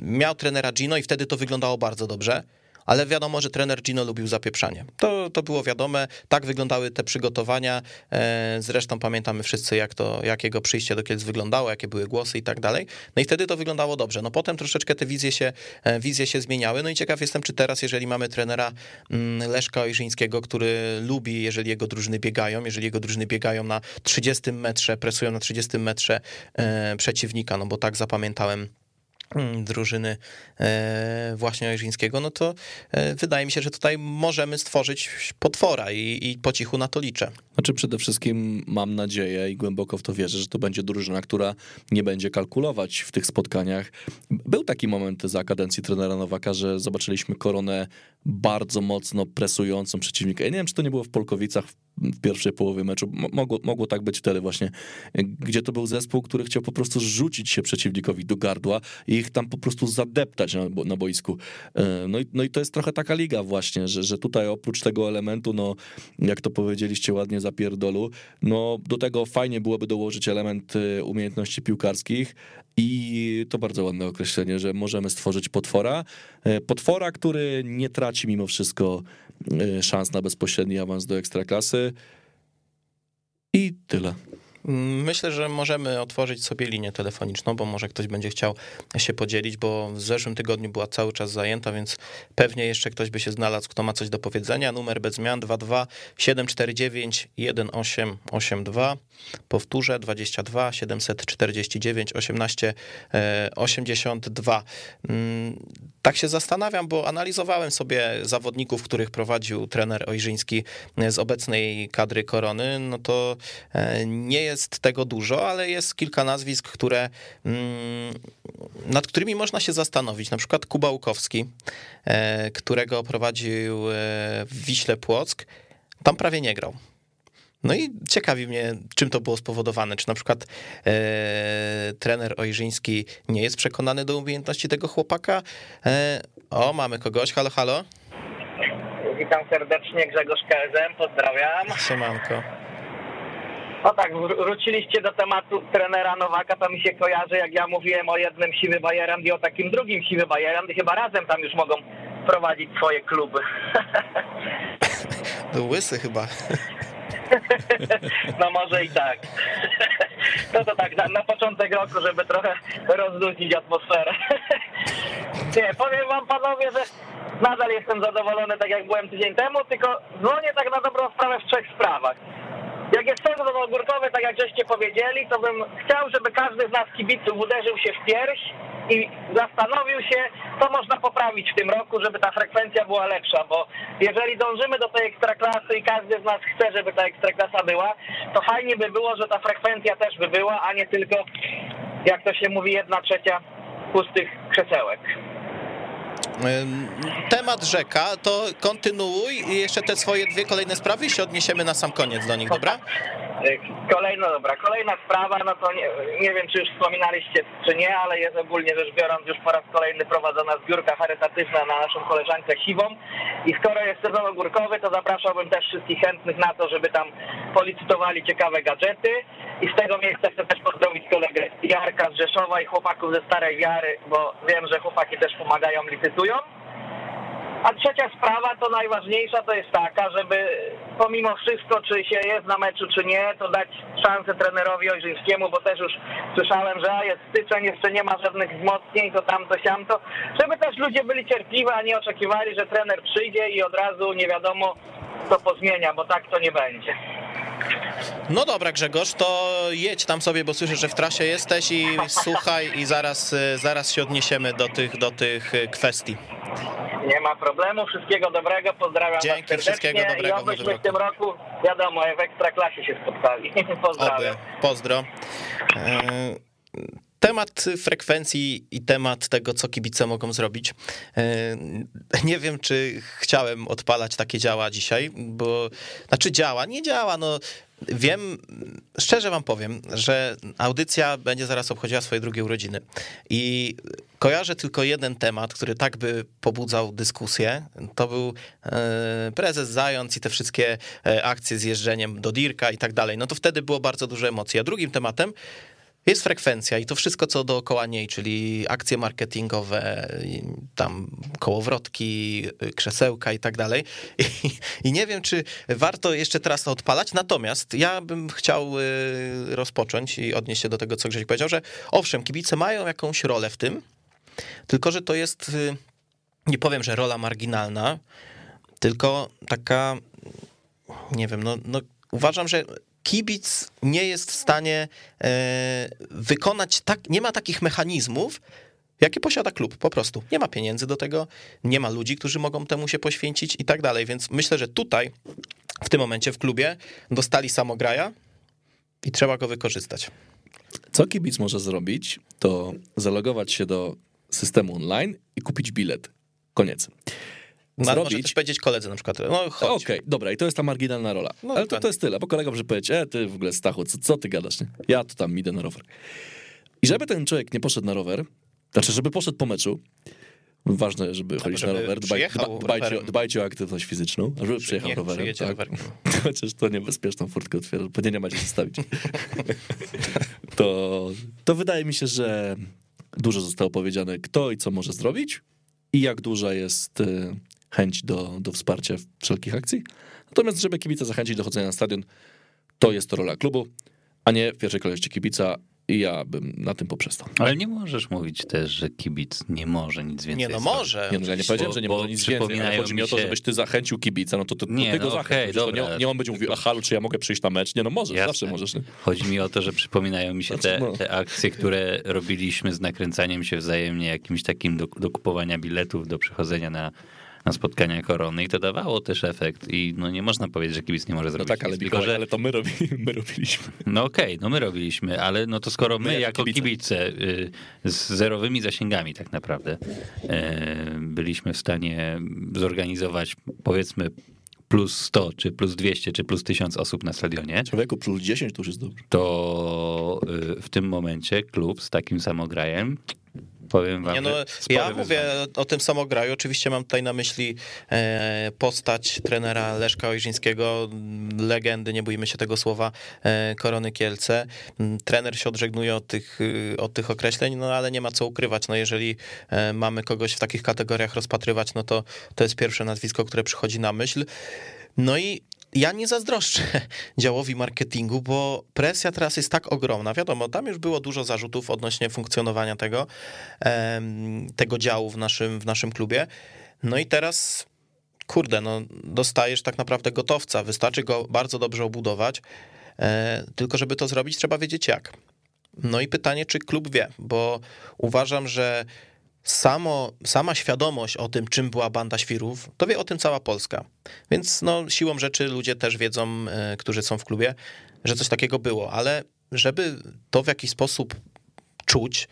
miał trenera Gino i wtedy to wyglądało bardzo dobrze. Ale wiadomo, że trener Gino lubił zapieprzanie. To, to było wiadome, tak wyglądały te przygotowania. E, Zresztą pamiętamy wszyscy, jak, to, jak jego przyjście do Kielc wyglądało, jakie były głosy i tak dalej. No i wtedy to wyglądało dobrze. No potem troszeczkę te wizje się, e, wizje się zmieniały. No i ciekaw jestem, czy teraz, jeżeli mamy trenera mm, Leszka Ojrzyńskiego, który lubi, jeżeli jego drużyny biegają, jeżeli jego drużyny biegają na 30 metrze, presują na 30 metrze e, przeciwnika, no bo tak zapamiętałem drużyny e, właśnie Ojrzyńskiego, no to e, wydaje mi się, że tutaj możemy stworzyć potwora i, i po cichu na to liczę. Znaczy przede wszystkim mam nadzieję i głęboko w to wierzę, że to będzie drużyna, która nie będzie kalkulować w tych spotkaniach. Był taki moment za kadencji trenera Nowaka, że zobaczyliśmy koronę bardzo mocno presującą przeciwnika. Ja nie wiem, czy to nie było w Polkowicach w- pierwszej połowie meczu. Mo- Mogło, mogło tak być wtedy właśnie, gdzie to był zespół, który chciał po prostu rzucić się przeciwnikowi do gardła i ich tam po prostu zadeptać na, na boisku. E, No i, no i to jest trochę taka liga właśnie, że, że tutaj oprócz tego elementu, no jak to powiedzieliście ładnie zapierdolu, no do tego fajnie byłoby dołożyć element e, umiejętności piłkarskich i to bardzo ładne określenie, że możemy stworzyć potwora. E, Potwora, który nie traci mimo wszystko szans na bezpośredni awans do ekstraklasy. I tyle. Myślę, że możemy otworzyć sobie linię telefoniczną, bo może ktoś będzie chciał się podzielić, bo w zeszłym tygodniu była cały czas zajęta, więc pewnie jeszcze ktoś by się znalazł, kto ma coś do powiedzenia. Numer bez zmian 22 749 1882. Powtórzę 22 749 18 e, 82. Mm, Tak się zastanawiam, bo analizowałem sobie zawodników, których prowadził trener Ojrzyński z obecnej kadry Korony, no to e, nie jest tego dużo, ale jest kilka nazwisk, które, mm, nad którymi można się zastanowić. Na przykład Kuba Łukowski, e, którego prowadził e, w Wiśle Płock, tam prawie nie grał. No i ciekawi mnie, czym to było spowodowane. Czy na przykład e, trener Ojrzyński nie jest przekonany do umiejętności tego chłopaka? E, o, mamy kogoś. Halo, halo? witam serdecznie, Grzegorz KSM, pozdrawiam. Siemanko. No tak, wr- wróciliście do tematu trenera Nowaka, to mi się kojarzy, jak ja mówiłem o jednym siwy Bayerand i o takim drugim siwy Bayerand i chyba razem tam już mogą prowadzić swoje kluby. Łysy chyba. No może i tak. No to tak, na, na początek roku, żeby trochę rozluźnić atmosferę. Nie, powiem wam panowie, że nadal jestem zadowolony tak jak byłem tydzień temu, tylko dzwonię tak na dobrą sprawę w trzech sprawach. Jak jest sezon ogórkowy, tak jak żeście powiedzieli, to bym chciał, żeby każdy z nas kibiców uderzył się w pierś i zastanowił się, co można poprawić w tym roku, żeby ta frekwencja była lepsza, bo jeżeli dążymy do tej ekstraklasy i każdy z nas chce, żeby ta ekstraklasa była, to fajnie by było, że ta frekwencja też by była, a nie tylko, jak to się mówi, jedna trzecia pustych krzesełek. Temat rzeka, to kontynuuj i jeszcze te swoje dwie kolejne sprawy i się odniesiemy na sam koniec do nich, dobra? Kolejna, dobra, kolejna sprawa, no to nie, nie wiem, czy już wspominaliście, czy nie, ale jest ogólnie rzecz biorąc już po raz kolejny prowadzona zbiórka charytatywna na naszą koleżankę Siwą i skoro jest sezon ogórkowy, to zapraszałbym też wszystkich chętnych na to, żeby tam policytowali ciekawe gadżety i z tego miejsca chcę też pozdrowić kolegę Jarka z Rzeszowa i chłopaków ze Starej Wiary, bo wiem, że chłopaki też pomagają, licytują. A trzecia sprawa, to najważniejsza, to jest taka, żeby pomimo wszystko, czy się jest na meczu, czy nie, to dać szansę trenerowi Ojrzyńskiemu, bo też już słyszałem, że jest styczeń, jeszcze nie ma żadnych wzmocnień, to tamto, siamto, żeby też ludzie byli cierpliwi, a nie oczekiwali, że trener przyjdzie i od razu nie wiadomo, co pozmienia, bo tak to nie będzie. No dobra, Grzegorz, to jedź tam sobie, bo słyszę, że w trasie jesteś i słuchaj i zaraz, y, zaraz się odniesiemy do tych, do tych y, kwestii. Nie ma problemu, wszystkiego dobrego, pozdrawiam Dzięki, was wszystkiego dobrego i obyśmy w tym roku, wiadomo, w Ekstraklasie się spotkali. Pozdrawiam. Oby. Pozdro. Temat frekwencji i temat tego, co kibice mogą zrobić. E, Nie wiem, czy chciałem odpalać takie działa dzisiaj, bo znaczy działa, nie działa. No, wiem, szczerze wam powiem, że audycja będzie zaraz obchodziła swoje drugie urodziny. I kojarzę tylko jeden temat, który tak by pobudzał dyskusję. To był e, prezes Zając i te wszystkie e, akcje z jeżdżeniem do Dirka i tak dalej. No to wtedy było bardzo dużo emocji. A drugim tematem jest frekwencja i to wszystko, co dookoła niej, czyli akcje marketingowe, tam kołowrotki, krzesełka i tak dalej. I, I nie wiem, czy warto jeszcze teraz to odpalać, natomiast ja bym chciał y, rozpocząć i odnieść się do tego, co Grześ powiedział, że owszem, kibice mają jakąś rolę w tym, tylko że to jest, y, nie powiem, że rola marginalna, tylko taka, nie wiem, no, no uważam, że kibic nie jest w stanie e, wykonać tak, nie ma takich mechanizmów, jakie posiada klub, po prostu. Nie ma pieniędzy do tego, nie ma ludzi, którzy mogą temu się poświęcić i tak dalej, więc myślę, że tutaj, w tym momencie w klubie dostali samograja i trzeba go wykorzystać. Co kibic może zrobić, to zalogować się do systemu online i kupić bilet. Koniec. No, ale może powiedzieć koledze na przykład, no chodź. Okej, dobra, i to jest ta marginalna rola. No, Ale to, to jest tyle, bo kolega może powiedzieć, e, ty w ogóle Stachu, co, co ty gadasz, nie? Ja to tam idę na rower. I żeby ten człowiek nie poszedł na rower, znaczy, żeby poszedł po meczu, ważne, żeby chodzić na żeby rower, dbaj, dba, dbajcie, dbajcie o aktywność fizyczną, żeby przyjechał Niech rowerem. Tak. rowerem. Chociaż to niebezpieczną furtkę otwiera, pewnie nie macie zostawić. to, to wydaje mi się, że dużo zostało powiedziane, kto i co może zrobić i jak duża jest e, chęć do, do wsparcia wszelkich akcji. Natomiast, żeby kibica zachęcić do chodzenia na stadion, to jest to rola klubu, a nie w pierwszej kolejności kibica i ja bym na tym poprzestał. Ale nie możesz mówić też, że kibic nie może nic więcej Nie, no może. Nie, no, ja nie powiedziałem, że nie bo może nic więcej, ale chodzi mi mi o to, się- żebyś ty zachęcił kibica, no to, to, to Nie, ty go no to dobra. nie, nie on będzie mówił, a halo, czy ja mogę przyjść na mecz? Nie, no możesz, Jasne. zawsze możesz. Nie? Chodzi mi o to, że przypominają mi się Znaczy, te, no. te akcje, które robiliśmy z nakręcaniem się wzajemnie, jakimś takim do, do kupowania biletów, do przychodzenia na, na spotkania korony i to dawało też efekt i no nie można powiedzieć, że kibic nie może No zrobić tak, ale, nic, Mikołaj, że ale to my, robi, my robiliśmy. no okej, no my robiliśmy, ale no to skoro my, My jako jako kibice. kibice y, z zerowymi zasięgami tak naprawdę y, byliśmy w stanie zorganizować powiedzmy plus 100, czy plus 200, czy plus 1000 osób na stadionie, Człowieku, plus 10 to już jest dobrze. to y, w tym momencie klub z takim samograjem Powiem wam, Nie, no, ja mówię wyzwanie. o tym samograju. Oczywiście mam tutaj na myśli e, postać trenera Leszka Ojrzyńskiego, m, legendy, nie bójmy się tego słowa, e, Korony Kielce. M, Trener się odżegnuje od tych, y, od tych określeń, no ale nie ma co ukrywać. No, jeżeli e, mamy kogoś w takich kategoriach rozpatrywać, no to to jest pierwsze nazwisko, które przychodzi na myśl. No i ja nie zazdroszczę działowi marketingu, bo presja teraz jest tak ogromna. Wiadomo, tam już było dużo zarzutów odnośnie funkcjonowania tego, tego działu w naszym, w naszym klubie. No i teraz, kurde, no, dostajesz tak naprawdę gotowca. Wystarczy go bardzo dobrze obudować, e, tylko żeby to zrobić, trzeba wiedzieć jak. No i pytanie, czy klub wie, bo uważam, że samo, sama świadomość o tym, czym była banda świrów, to wie o tym cała Polska. Więc no, siłą rzeczy ludzie też wiedzą, e, którzy są w klubie, że coś takiego było, ale żeby to w jakiś sposób czuć,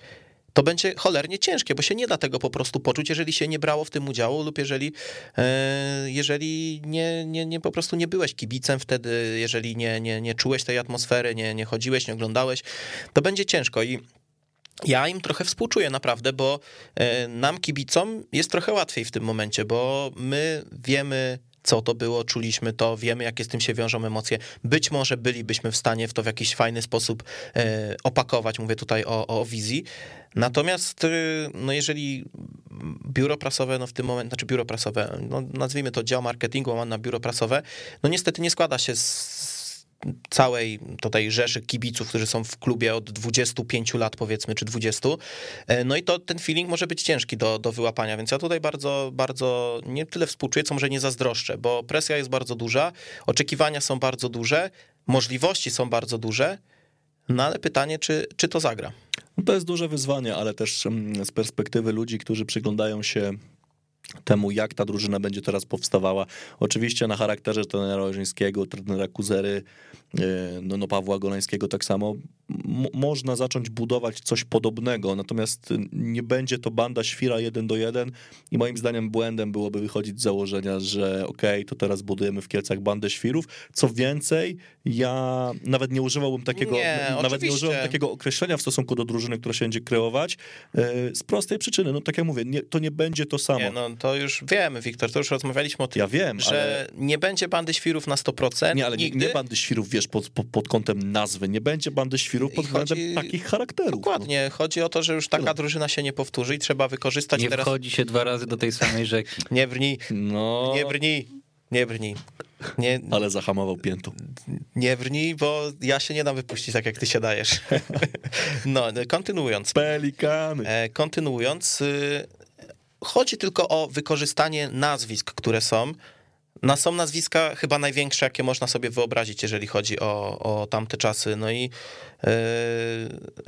to będzie cholernie ciężkie, bo się nie da tego po prostu poczuć, jeżeli się nie brało w tym udziału lub jeżeli, e, jeżeli nie, nie, nie po prostu nie byłeś kibicem wtedy, jeżeli nie, nie, nie czułeś tej atmosfery, nie, nie chodziłeś, nie oglądałeś, to będzie ciężko i ja im trochę współczuję naprawdę, bo e, nam kibicom jest trochę łatwiej w tym momencie, bo my wiemy, co to było, czuliśmy to, wiemy, jakie z tym się wiążą emocje. Być może bylibyśmy w stanie w to w jakiś fajny sposób e, opakować, mówię tutaj o, o wizji. Natomiast, e, no jeżeli biuro prasowe, no w tym momencie, znaczy biuro prasowe, no nazwijmy to dział marketingu, a na biuro prasowe, no niestety nie składa się z całej tutaj rzeszy kibiców, którzy są w klubie od 25 lat powiedzmy, czy 20. E, No i to ten feeling może być ciężki do, do wyłapania, więc ja tutaj bardzo, bardzo nie tyle współczuję, co może nie zazdroszczę, bo presja jest bardzo duża, oczekiwania są bardzo duże, możliwości są bardzo duże, no ale pytanie, czy, czy to zagra. No to jest duże wyzwanie, ale też mm, z perspektywy ludzi, którzy przyglądają się temu, jak ta drużyna będzie teraz powstawała. Oczywiście na charakterze trenera Ojrzyńskiego, trenera Kuzery, e, no, no Pawła Golańskiego tak samo, można zacząć budować coś podobnego, natomiast nie będzie to banda świra jeden do jeden i moim zdaniem błędem byłoby wychodzić z założenia, że okej, okay, to teraz budujemy w Kielcach bandę świrów. Co więcej, ja nawet nie używałbym takiego, Nie, nawet oczywiście. nie używam takiego określenia w stosunku do drużyny, która się będzie kreować, e, z prostej przyczyny, no tak jak mówię, nie, to nie będzie to samo. Nie, no to już wiemy, Wiktor, to już rozmawialiśmy o tym, Ja wiem, że ale- nie będzie bandy świrów na 100%. Nie, ale nie, nigdy. nie bandy świrów, wiesz, pod, pod, pod kątem nazwy. Nie będzie bandy świrów pod I względem chodzi- takich charakterów. Dokładnie, chodzi o to, że już taka Tyle. drużyna się nie powtórzy i trzeba wykorzystać Nie teraz... wchodzi się dwa razy do tej samej rzeki. Nie brnij, No, nie brnij, nie brnij. Nie, ale zahamował piętą. nie brnij, bo ja się nie dam wypuścić tak, jak ty się dajesz. No, kontynuując. Pelikany. E, Kontynuując, y, chodzi tylko o wykorzystanie nazwisk, które są. No, są nazwiska chyba największe, jakie można sobie wyobrazić, jeżeli chodzi o, o tamte czasy. No i e,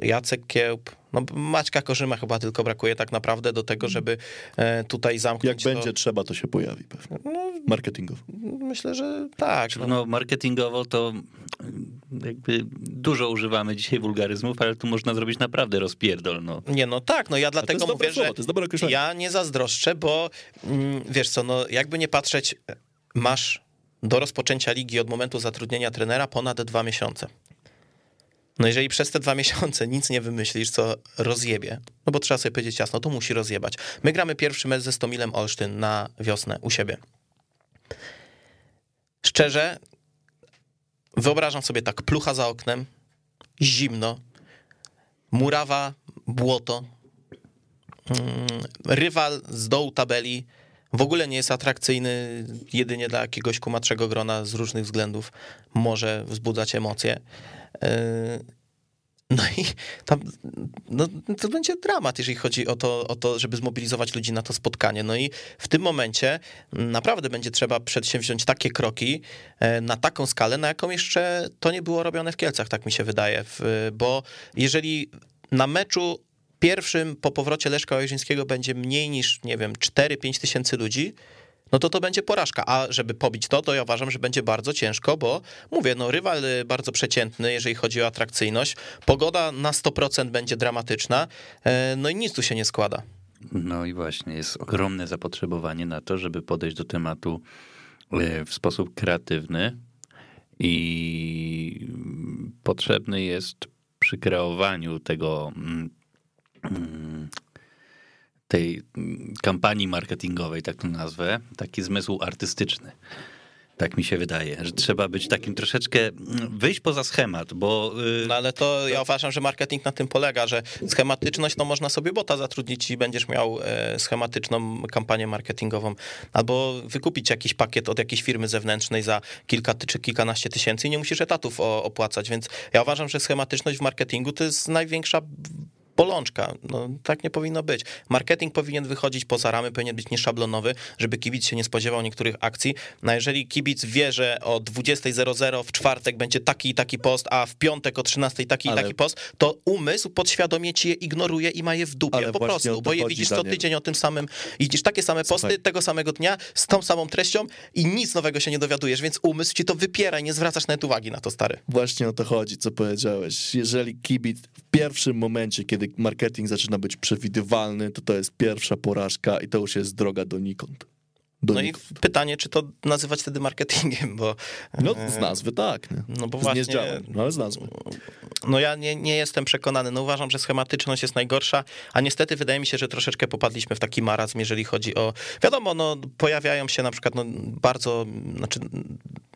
Jacek Kiełb, no Maćka Korzyma chyba tylko brakuje tak naprawdę do tego, żeby e, tutaj Jak zamknąć będzie to. trzeba, to się pojawi pewnie. Marketingowo. Myślę, że tak. No. No, marketingowo to jakby dużo używamy dzisiaj wulgaryzmów, ale tu można zrobić naprawdę rozpierdol. No. Nie, no tak, no ja dlatego mówię, słowo, że ja nie zazdroszczę, bo mm, wiesz co, no jakby nie patrzeć, masz do rozpoczęcia ligi od momentu zatrudnienia trenera ponad dwa miesiące. No jeżeli przez te dwa miesiące nic nie wymyślisz, co rozjebie, no bo trzeba sobie powiedzieć jasno, to musi rozjebać. My gramy pierwszy mecz ze Stomilem Olsztyn na wiosnę u siebie. Szczerze, wyobrażam sobie tak, plucha za oknem, zimno, murawa, błoto, mm, rywal z dołu tabeli w ogóle nie jest atrakcyjny, jedynie dla jakiegoś kumatrzego grona z różnych względów może wzbudzać emocje. Yy, No i tam, no, to będzie dramat, jeżeli chodzi o to, o to, żeby zmobilizować ludzi na to spotkanie. No i w tym momencie naprawdę będzie trzeba przedsięwziąć takie kroki e, na taką skalę, na jaką jeszcze to nie było robione w Kielcach, tak mi się wydaje. Bo jeżeli na meczu pierwszym po powrocie Leszka Ojrzyńskiego będzie mniej niż, nie wiem, 4-5 tysięcy ludzi, no to to będzie porażka. A żeby pobić to, to ja uważam, że będzie bardzo ciężko, bo mówię, no rywal y, bardzo przeciętny, jeżeli chodzi o atrakcyjność. Pogoda na 100% będzie dramatyczna, e, no i nic tu się nie składa. No i właśnie, jest ogromne zapotrzebowanie na to, żeby podejść do tematu e, w sposób kreatywny i potrzebny jest przy kreowaniu tego, mm, tej mm, kampanii marketingowej, tak to nazwę, taki zmysł artystyczny. Tak mi się wydaje, że trzeba być takim troszeczkę, mm, wyjść poza schemat, bo... y, No ale to ja uważam, że marketing na tym polega, że schematyczność, no można sobie bota zatrudnić i będziesz miał e, schematyczną kampanię marketingową, albo wykupić jakiś pakiet od jakiejś firmy zewnętrznej za kilka czy kilkanaście tysięcy i nie musisz etatów opłacać, więc ja uważam, że schematyczność w marketingu to jest największa bolączka. No, tak nie powinno być. Marketing powinien wychodzić poza ramy, powinien być nieszablonowy, żeby kibic się nie spodziewał niektórych akcji. No jeżeli kibic wie, że o 20.00 w czwartek będzie taki i taki post, a w piątek o 13.00 taki Ale- i taki post, to umysł podświadomie ci je ignoruje i ma je w dupie. Ale po prostu, bo je widzisz co Daniel. tydzień o tym samym, widzisz takie same posty Słuchaj. tego samego dnia z tą samą treścią i nic nowego się nie dowiadujesz, więc umysł ci to wypiera i nie zwracasz nawet uwagi na to, stary. Właśnie o to chodzi, co powiedziałeś. Jeżeli kibic w pierwszym momencie, kiedy marketing zaczyna być przewidywalny, to to jest pierwsza porażka i to już jest droga donikąd. No i Donikąd. pytanie, czy to nazywać wtedy marketingiem, bo... No, e, z nazwy tak. Nie? No bo Z- właśnie- no ale z nazwy. No ja nie, nie jestem przekonany. No uważam, że schematyczność jest najgorsza, a niestety wydaje mi się, że troszeczkę popadliśmy w taki marazm, jeżeli chodzi o... Wiadomo, no pojawiają się na przykład no, bardzo, znaczy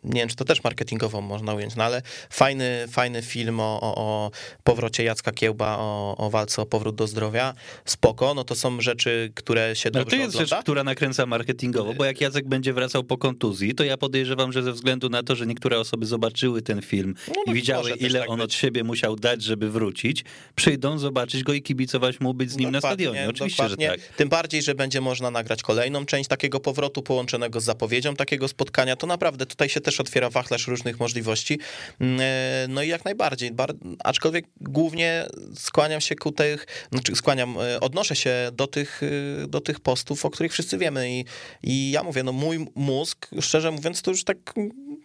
nie wiem, czy to też marketingowo można ująć, no ale fajny, fajny film o, o, o powrocie Jacka Kiełba, o, o walce o powrót do zdrowia, spoko, no to są rzeczy, które się Ale dobrze to jest ogląda. rzecz, która nakręca marketingowo, bo jak Jacek będzie wracał po kontuzji, to ja podejrzewam, że ze względu na to, że niektóre osoby zobaczyły ten film No, i no, widziały, może też ile tak on być. od siebie musiał dać, żeby wrócić, przyjdą zobaczyć go i kibicować mu, być z nim na Dokładnie, stadionie. Oczywiście, dokładnie. że tak. Tym bardziej, że będzie można nagrać kolejną część takiego powrotu połączonego z zapowiedzią takiego spotkania. To naprawdę tutaj się też otwiera wachlarz różnych możliwości. Mm, e, No i jak najbardziej. Bar- Aczkolwiek głównie skłaniam się ku tych, znaczy skłaniam, e, odnoszę się do tych, e, do tych postów, o których wszyscy wiemy i, i ja mówię, no mój mózg, szczerze mówiąc, to już tak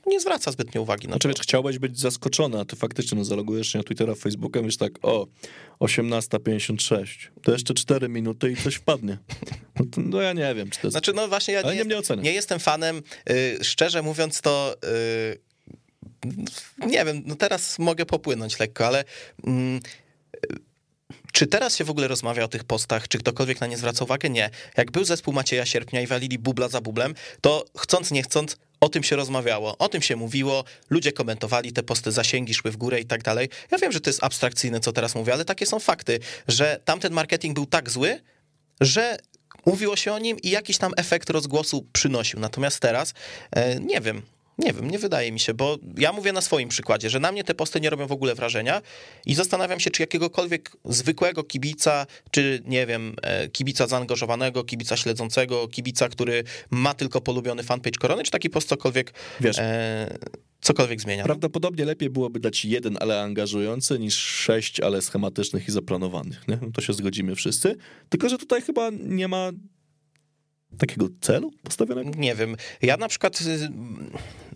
nie zwraca zbytnio uwagi na Znaczy, to. wiesz, chciałbyś być zaskoczony, a ty faktycznie no, zalogujesz się na Twittera, Facebooka, mówisz tak, o, 18.56, to jeszcze 4 minuty i coś wpadnie. No, to, no ja nie wiem, czy to jest... Znaczy, no właśnie, ja nie, nie jest, nie jestem fanem. y, Szczerze mówiąc, to y, nie wiem, no teraz mogę popłynąć lekko, ale. mm, Czy teraz się w ogóle rozmawia o tych postach? Czy ktokolwiek na nie zwraca uwagę? Nie. Jak był zespół Macieja Sierpnia i walili bubla za bublem, to chcąc, nie chcąc, o tym się rozmawiało, o tym się mówiło, ludzie komentowali te posty, zasięgi szły w górę i tak dalej. Ja wiem, że to jest abstrakcyjne, co teraz mówię, ale takie są fakty, że tamten marketing był tak zły, że mówiło się o nim i jakiś tam efekt rozgłosu przynosił. Natomiast teraz e, nie wiem. Nie wiem, nie wydaje mi się, bo ja mówię na swoim przykładzie, że na mnie te posty nie robią w ogóle wrażenia i zastanawiam się, czy jakiegokolwiek zwykłego kibica, czy nie wiem, e, kibica zaangażowanego, kibica śledzącego, kibica, który ma tylko polubiony fanpage Korony, czy taki post cokolwiek, Wiesz, e, cokolwiek zmienia. Prawdopodobnie lepiej byłoby dać jeden, ale angażujący, niż sześć, ale schematycznych i zaplanowanych. Nie? No to się zgodzimy wszyscy. Tylko, że tutaj chyba nie ma takiego celu postawionego. Nie wiem. Ja na przykład, y,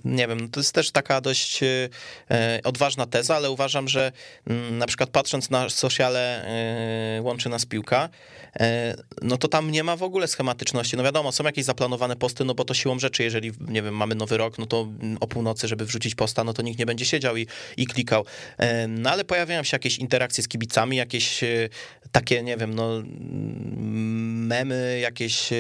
nie wiem, to jest też taka dość y, e, odważna teza, ale uważam, że mm, na przykład patrząc na sociale e, łączy nas piłka, e, no to tam nie ma w ogóle schematyczności. No wiadomo, są jakieś zaplanowane posty, no bo to siłą rzeczy, jeżeli, nie wiem, mamy nowy rok, no to mm, o północy, żeby wrzucić posta, no to nikt nie będzie siedział i, i klikał. E, No ale pojawiają się jakieś interakcje z kibicami, jakieś takie, nie wiem, no mm, memy, jakieś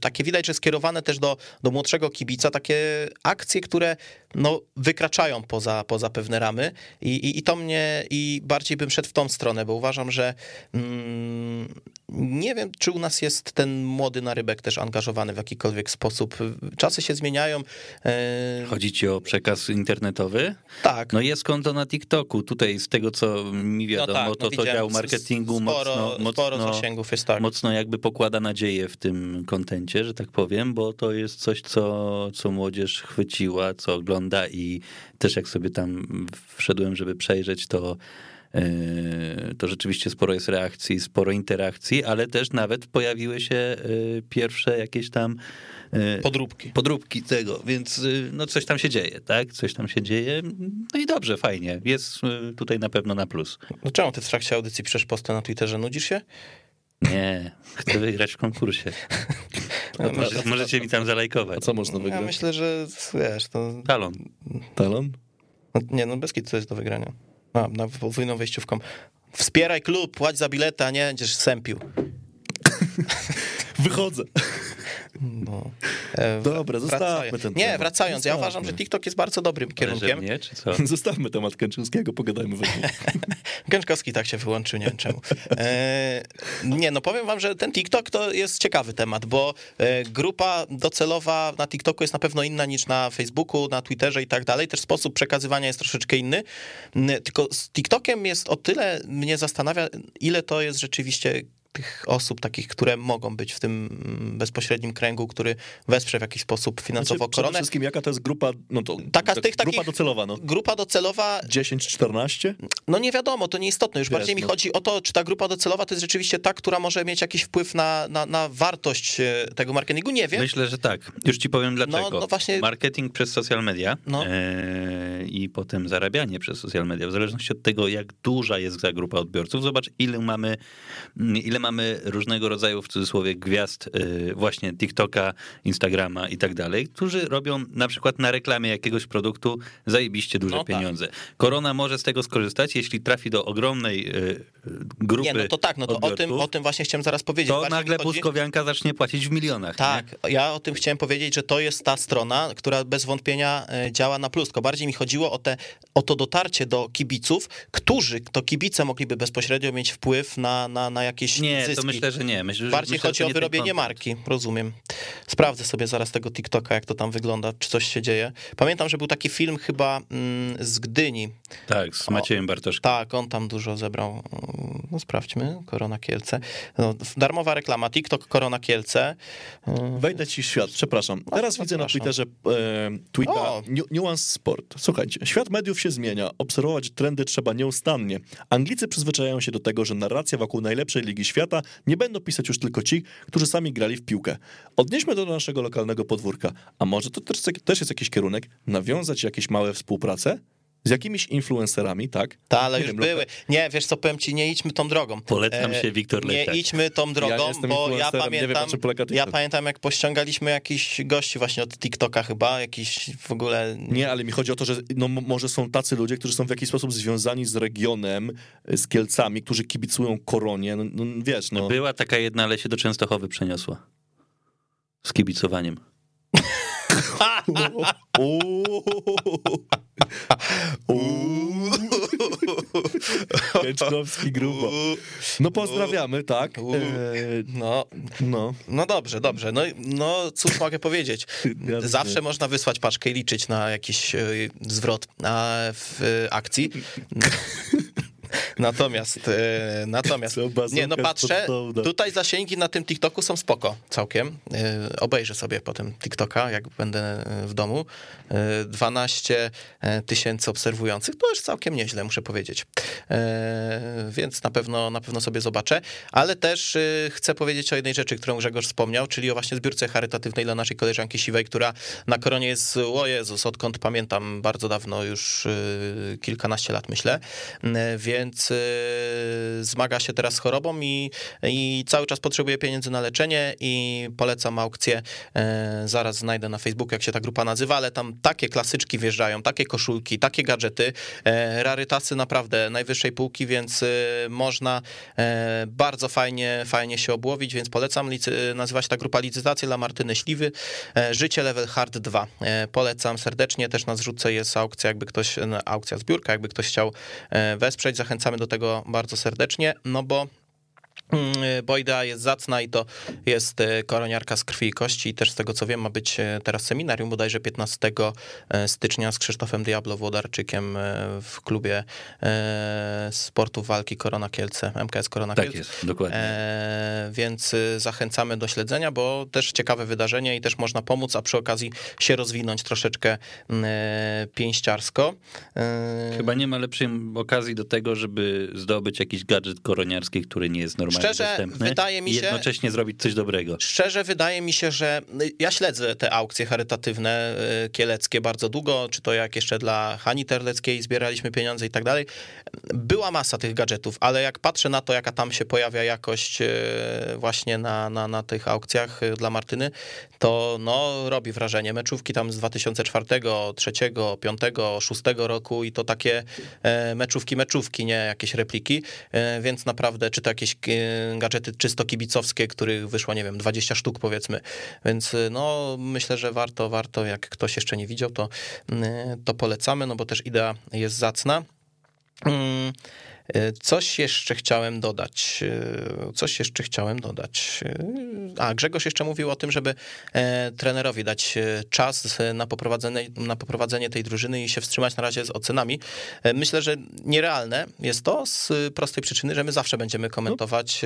takie widać, że skierowane też do, do młodszego kibica, takie akcje, które no, wykraczają poza, poza pewne ramy. I, i, i to mnie, i bardziej bym szedł w tą stronę, bo uważam, że mm, nie wiem, czy u nas jest ten młody narybek też angażowany w jakikolwiek sposób. Czasy się zmieniają. e, Chodzi ci o przekaz internetowy? tak. No jest konto na TikToku. Tutaj z tego, co mi wiadomo, tak, no to, to widziałem. dział marketingu sporo, mocno, sporo mocno, zasięgów jest tak. mocno jakby pokłada nadzieję w tym kontencie, że tak powiem, bo to jest coś, co, co młodzież chwyciła, co ogląda i też jak sobie tam wszedłem, żeby przejrzeć, to to rzeczywiście sporo jest reakcji, sporo interakcji, ale też nawet pojawiły się yy, pierwsze jakieś tam yy, Podróbki. podróbki tego, więc no coś tam się dzieje, tak? Coś tam się dzieje. No i dobrze, fajnie. Jest tutaj na pewno na plus. No czemu ty w trakcie audycji piszesz posty na Twitterze? Nudzisz się? Nie, chcę wygrać w konkursie. No, Może, możecie mi tam A zalajkować. co można Ja wygrać? myślę, że wiesz, to Talon. Talon? No, nie, no bez kitu to jest do wygrania. A, na podwójną wejściówką. Wspieraj klub, płać za bilety, a nie będziesz sępił. Wychodzę. No. E, Dobra, zostawmy ten Nie, temat. wracając, ja Zostawmy. uważam, że TikTok jest bardzo dobrym kierunkiem. mnie, czy co? Zostawmy temat Kęczynskiego, pogadajmy we. Gęczkowski tak się wyłączył, nie wiem czemu. E, nie, no powiem wam, że ten TikTok to jest ciekawy temat, bo e, grupa docelowa na TikToku jest na pewno inna niż na Facebooku, na Twitterze i tak dalej. Też sposób przekazywania jest troszeczkę inny. Tylko z TikTokiem jest o tyle mnie zastanawia, ile to jest rzeczywiście tych osób takich, które mogą być w tym mm, bezpośrednim kręgu, który wesprze w jakiś sposób finansowo Znaczy, przede koronę. wszystkim jaka to jest grupa, no to Taka tak, tych grupa takich- docelowa, no. Grupa docelowa 10-14? No nie wiadomo, to nieistotne. Już Wiesz, bardziej mi no. chodzi o to, czy ta grupa docelowa to jest rzeczywiście ta, która może mieć jakiś wpływ na, na, na wartość e, tego marketingu. Nie wiem. Myślę, że tak. Już ci powiem dlaczego. no właśnie- Marketing przez social media No. e, i potem zarabianie przez social media, w zależności od tego, jak duża jest ta grupa odbiorców. Zobacz, ile mamy, mm, ile mamy różnego rodzaju, w cudzysłowie, gwiazd e, właśnie TikToka, Instagrama i tak dalej, którzy robią na przykład na reklamie jakiegoś produktu zajebiście duże No tak. pieniądze. Korona może z tego skorzystać, jeśli trafi do ogromnej e, grupy Nie, no to tak, no to o tym, o tym właśnie chciałem zaraz powiedzieć. to Bardziej nagle chodzi- Puskowianka zacznie płacić w milionach. nie? Tak, ja o tym chciałem powiedzieć, że to jest ta strona, która bez wątpienia działa na plus. Tylko bardziej mi chodziło o, te, o to dotarcie do kibiców, którzy, to kibice mogliby bezpośrednio mieć wpływ na, na, na jakieś Nie, zyski. to myślę, że nie. Myślę, że Bardziej myślę, chodzi o nie wyrobienie marki, rozumiem. Sprawdzę sobie zaraz tego TikToka, jak to tam wygląda, czy coś się dzieje. Pamiętam, że był taki film chyba mm, z Gdyni. Tak, z Maciejem Bartoszkiem. Tak, on tam dużo zebrał. No sprawdźmy, Korona Kielce. No, darmowa reklama, TikTok Korona Kielce. Wejdę ci w świat, przepraszam. Teraz widzę na. Twitterze e, tweeta O! Nu- Nuance Sport. Słuchajcie, świat mediów się zmienia, obserwować trendy trzeba nieustannie. Anglicy przyzwyczajają się do tego, że narracja wokół najlepszej ligi świata nie będą pisać już tylko ci, którzy sami grali w piłkę. Odnieśmy to do naszego lokalnego podwórka. A może to też, też jest jakiś kierunek? Nawiązać jakieś małe współprace? Z jakimiś influencerami, tak? Ta, ale Nie już wiem, były. Nie, wiesz co, powiem ci, nie idźmy tą drogą. Polecam się, Wiktor Nie Leszek. idźmy tą drogą, jestem bo ja nie wiem, pamiętam, polega ja pamiętam, jak pościągaliśmy jakiś gości właśnie od TikToka chyba, jakiś w ogóle... Nie, ale mi chodzi o to, że no, może są tacy ludzie, którzy są w jakiś sposób związani z regionem, y, z Kielcami, którzy kibicują koronie. No, no wiesz, no. Była taka jedna, ale się do Częstochowy przeniosła. Z kibicowaniem. Kęczkowski grubo. No pozdrawiamy, tak? E, No, no. no dobrze, dobrze. No, no cóż mogę powiedzieć. Zawsze można wysłać paczkę i liczyć na jakiś e, zwrot w e, akcji. Natomiast, e, natomiast, nie no patrzę, tutaj zasięgi na tym TikToku są spoko, całkiem. E, Obejrzę sobie potem TikToka, jak będę e, w domu. E, 12 tysięcy obserwujących, to już całkiem nieźle, muszę powiedzieć. E, Więc na pewno, na pewno sobie zobaczę, ale też e, chcę powiedzieć o jednej rzeczy, którą Grzegorz wspomniał, czyli o właśnie zbiórce charytatywnej dla naszej koleżanki Siwej, która na koronie jest, o Jezus, odkąd pamiętam, bardzo dawno, już e, kilkanaście lat myślę, E, więc e, zmaga się teraz z chorobą i, i cały czas potrzebuje pieniędzy na leczenie i polecam aukcję, e, zaraz znajdę na Facebooku, jak się ta grupa nazywa, ale tam takie klasyczki wjeżdżają, takie koszulki, takie gadżety, e, rarytasy naprawdę najwyższej półki, więc e, można e, bardzo fajnie, fajnie się obłowić, więc polecam, nazywa się ta grupa Licytacje dla Martyny Śliwy, Życie Level Hard 2. E, Polecam serdecznie, też na zrzutce jest aukcja, jakby ktoś, aukcja, zbiórka, jakby ktoś chciał wesprzeć, zachęcamy do tego bardzo serdecznie, no bo Mm, bo idea jest zacna i to jest e, koroniarka z krwi i kości i też z tego co wiem ma być e, teraz seminarium bodajże 15 stycznia z Krzysztofem Diablo Włodarczykiem w klubie sportu walki Korona Kielce, MKS Korona Tak Kielce. jest, dokładnie. E, więc zachęcamy do śledzenia, bo też ciekawe wydarzenie i też można pomóc, a przy okazji się rozwinąć troszeczkę e, pięściarsko. E, Chyba nie ma lepszej okazji do tego, żeby zdobyć jakiś gadżet koroniarski, który nie jest normalnie Szczerze, dostępny. wydaje mi i się- jednocześnie zrobić coś dobrego. Szczerze wydaje mi się, że y, ja śledzę te aukcje charytatywne y, kieleckie bardzo długo, czy to jak jeszcze dla Hani Terleckiej zbieraliśmy pieniądze i tak dalej. Była masa tych gadżetów, ale jak patrzę na to, jaka tam się pojawia jakość y, właśnie na, na, na tych aukcjach dla Martyny, to no, robi wrażenie. Meczówki tam z 2004, 2003, 2005, 2006 roku i to takie meczówki, meczówki, nie jakieś repliki, więc naprawdę, czy to jakieś gadżety czysto kibicowskie, których wyszło, nie wiem, 20 sztuk powiedzmy, więc no myślę, że warto, warto, jak ktoś jeszcze nie widział, to, to polecamy, no bo też idea jest zacna. E, coś jeszcze chciałem dodać. E, coś jeszcze chciałem dodać. E, a Grzegorz jeszcze mówił o tym, żeby trenerowi dać czas na poprowadzenie, na poprowadzenie tej drużyny i się wstrzymać na razie z ocenami. Myślę, że nierealne jest to z prostej przyczyny, że my zawsze będziemy komentować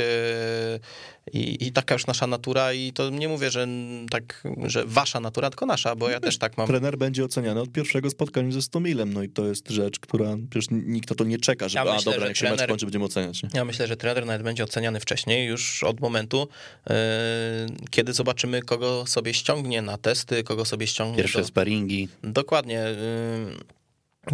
i, i taka już nasza natura i to nie mówię, że tak, że wasza natura, tylko nasza, bo ja też tak mam. Trener będzie oceniany od pierwszego spotkania ze Stomilem, no i to jest rzecz, która przecież nikt o to nie czeka, że ja myślę, a dobra, jak się trener, mecz kończy, będziemy oceniać. Nie? Ja myślę, że trener nawet będzie oceniany wcześniej, już od momentu, yy, kiedy zobaczymy, kogo sobie ściągnie na testy, kogo sobie ściągnie Pierwsze do... sparingi. Dokładnie. Yy,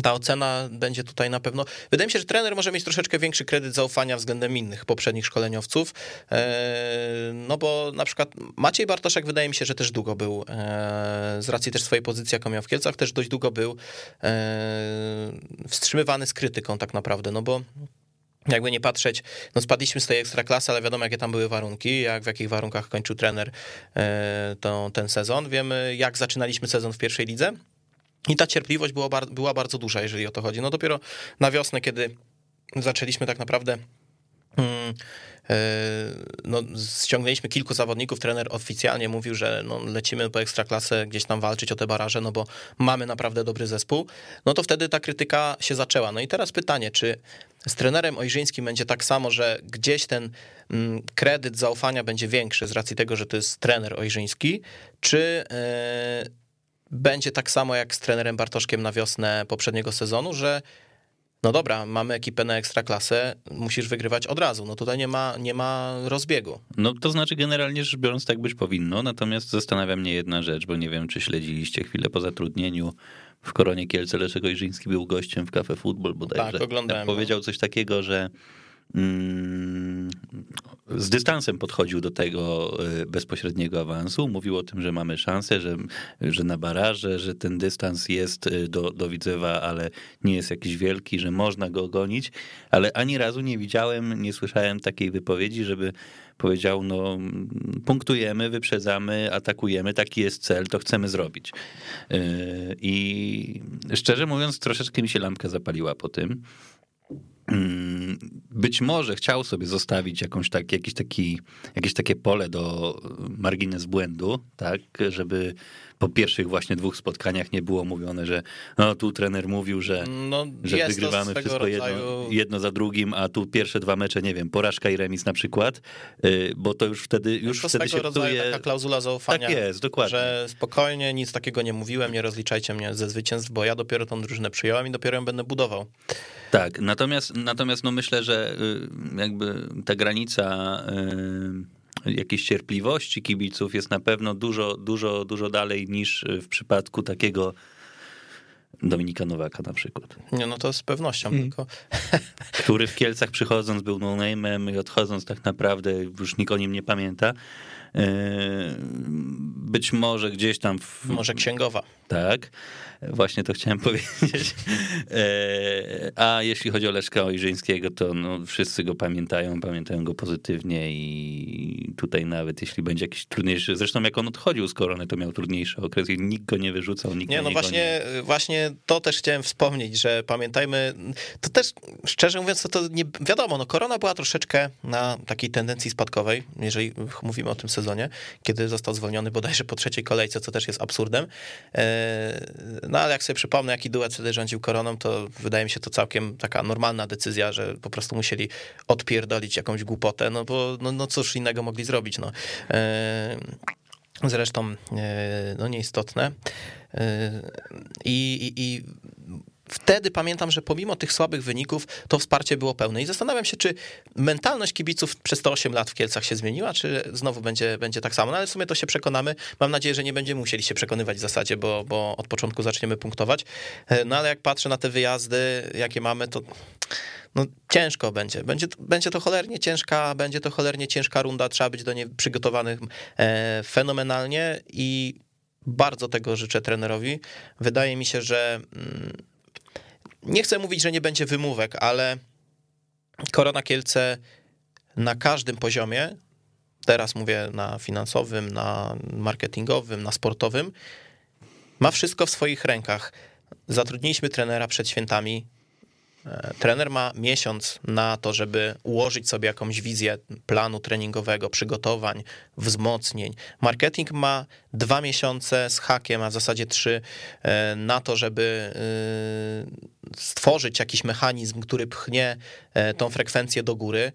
ta ocena będzie tutaj na pewno. Wydaje mi się, że trener może mieć troszeczkę większy kredyt zaufania względem innych poprzednich szkoleniowców. E, no bo na przykład Maciej Bartoszek wydaje mi się, że też długo był, e, z racji też swojej pozycji, jaką miał w Kielcach, też dość długo był e, wstrzymywany z krytyką tak naprawdę, no bo jakby nie patrzeć, no spadliśmy z tej ekstraklasy, ale wiadomo, jakie tam były warunki, jak w jakich warunkach kończył trener ten sezon. Wiemy, jak zaczynaliśmy sezon w pierwszej lidze. I ta cierpliwość była, była bardzo duża, jeżeli o to chodzi. No dopiero na wiosnę, kiedy zaczęliśmy tak naprawdę. Hmm, no, ściągnęliśmy kilku zawodników. Trener oficjalnie mówił, że no, lecimy po ekstraklasę gdzieś tam walczyć o te baraże, no bo mamy naprawdę dobry zespół. No to wtedy ta krytyka się zaczęła. No i teraz pytanie, czy z trenerem Ojrzyńskim będzie tak samo, że gdzieś ten mm, kredyt zaufania będzie większy z racji tego, że to jest trener Ojrzyński, czy będzie tak samo jak z trenerem Bartoszkiem na wiosnę poprzedniego sezonu, że no dobra, mamy ekipę na ekstraklasę, musisz wygrywać od razu. No tutaj nie ma, nie ma rozbiegu. No to znaczy generalnie rzecz biorąc tak być powinno, natomiast zastanawia mnie jedna rzecz, bo nie wiem, czy śledziliście chwilę po zatrudnieniu w Koronie Kielce Leszek Ojrzyński był gościem w Cafe Football bodajże. Tak, oglądałem. Powiedział coś takiego, że z dystansem podchodził do tego y, bezpośredniego awansu. Mówił o tym, że mamy szansę, że, że na baraże, że ten dystans jest y, do, do Widzewa, ale nie jest jakiś wielki, że można go gonić, ale ani razu nie widziałem, nie słyszałem takiej wypowiedzi, żeby powiedział, no punktujemy, wyprzedzamy, atakujemy, taki jest cel, to chcemy zrobić. Y, I szczerze mówiąc, troszeczkę mi się lampka zapaliła po tym. Mm, być może chciał sobie zostawić jakąś tak, jakiś taki, jakieś takie pole do margines błędu, tak, żeby po pierwszych właśnie dwóch spotkaniach nie było mówione, że no tu trener mówił, że, no, że wygrywamy wszystko rodzaju... jedno, jedno za drugim, a tu pierwsze dwa mecze, nie wiem, porażka i remis na przykład, y, bo to już wtedy już to wtedy się psuje... taka klauzula zaufania. Tak jest, dokładnie. Że spokojnie, nic takiego nie mówiłem, nie rozliczajcie mnie ze zwycięstw, bo ja dopiero tą drużynę przyjąłem i dopiero ją będę budował. Tak, natomiast, natomiast no myślę, że y, jakby ta granica y, jakiejś cierpliwości kibiców jest na pewno dużo, dużo, dużo dalej niż w przypadku takiego Dominika Nowaka na przykład. Nie, no to z pewnością. Mm. Tylko... Który w Kielcach przychodząc był no-name'em i odchodząc tak naprawdę już nikt o nim nie pamięta. E, być może gdzieś tam. W... Może księgowa. Tak. Właśnie to chciałem powiedzieć. E, a jeśli chodzi o Leszka Ojrzyńskiego, to no, wszyscy go pamiętają, pamiętają go pozytywnie i tutaj nawet jeśli będzie jakiś trudniejszy, zresztą jak on odchodził z korony, to miał trudniejszy okres i nikt go nie wyrzucał, nikt nie, no właśnie, właśnie to też chciałem wspomnieć, że pamiętajmy, to też szczerze mówiąc, to, to nie wiadomo, no korona była troszeczkę na takiej tendencji spadkowej, jeżeli mówimy o tym sezonie, kiedy został zwolniony bodajże po trzeciej kolejce, co też jest absurdem. E, no ale jak sobie przypomnę, jaki duet wtedy rządził koroną, to wydaje mi się to całkiem taka normalna decyzja, że po prostu musieli odpierdolić jakąś głupotę, no bo no, no cóż innego mogli zrobić, no. E, zresztą, e, no nieistotne. I, i, i wtedy pamiętam, że pomimo tych słabych wyników, to wsparcie było pełne. I zastanawiam się, czy mentalność kibiców przez te 8 lat w Kielcach się zmieniła, czy znowu będzie, będzie tak samo. No ale w sumie to się przekonamy. Mam nadzieję, że nie będziemy musieli się przekonywać w zasadzie, bo, bo od początku zaczniemy punktować. E, no ale jak patrzę na te wyjazdy, jakie mamy, to no ciężko będzie. będzie. Będzie to cholernie ciężka, będzie to cholernie ciężka runda, trzeba być do niej przygotowanych e, fenomenalnie i bardzo tego życzę trenerowi. Wydaje mi się, że mm, nie chcę mówić, że nie będzie wymówek, ale Korona Kielce na każdym poziomie, teraz mówię na finansowym, na marketingowym, na sportowym, ma wszystko w swoich rękach. Zatrudniliśmy trenera przed świętami. E, trener ma miesiąc na to, żeby ułożyć sobie jakąś wizję planu treningowego, przygotowań, wzmocnień. Marketing ma dwa miesiące z hakiem, a w zasadzie trzy, e, na to, żeby e, stworzyć jakiś mechanizm, który pchnie tą frekwencję do góry.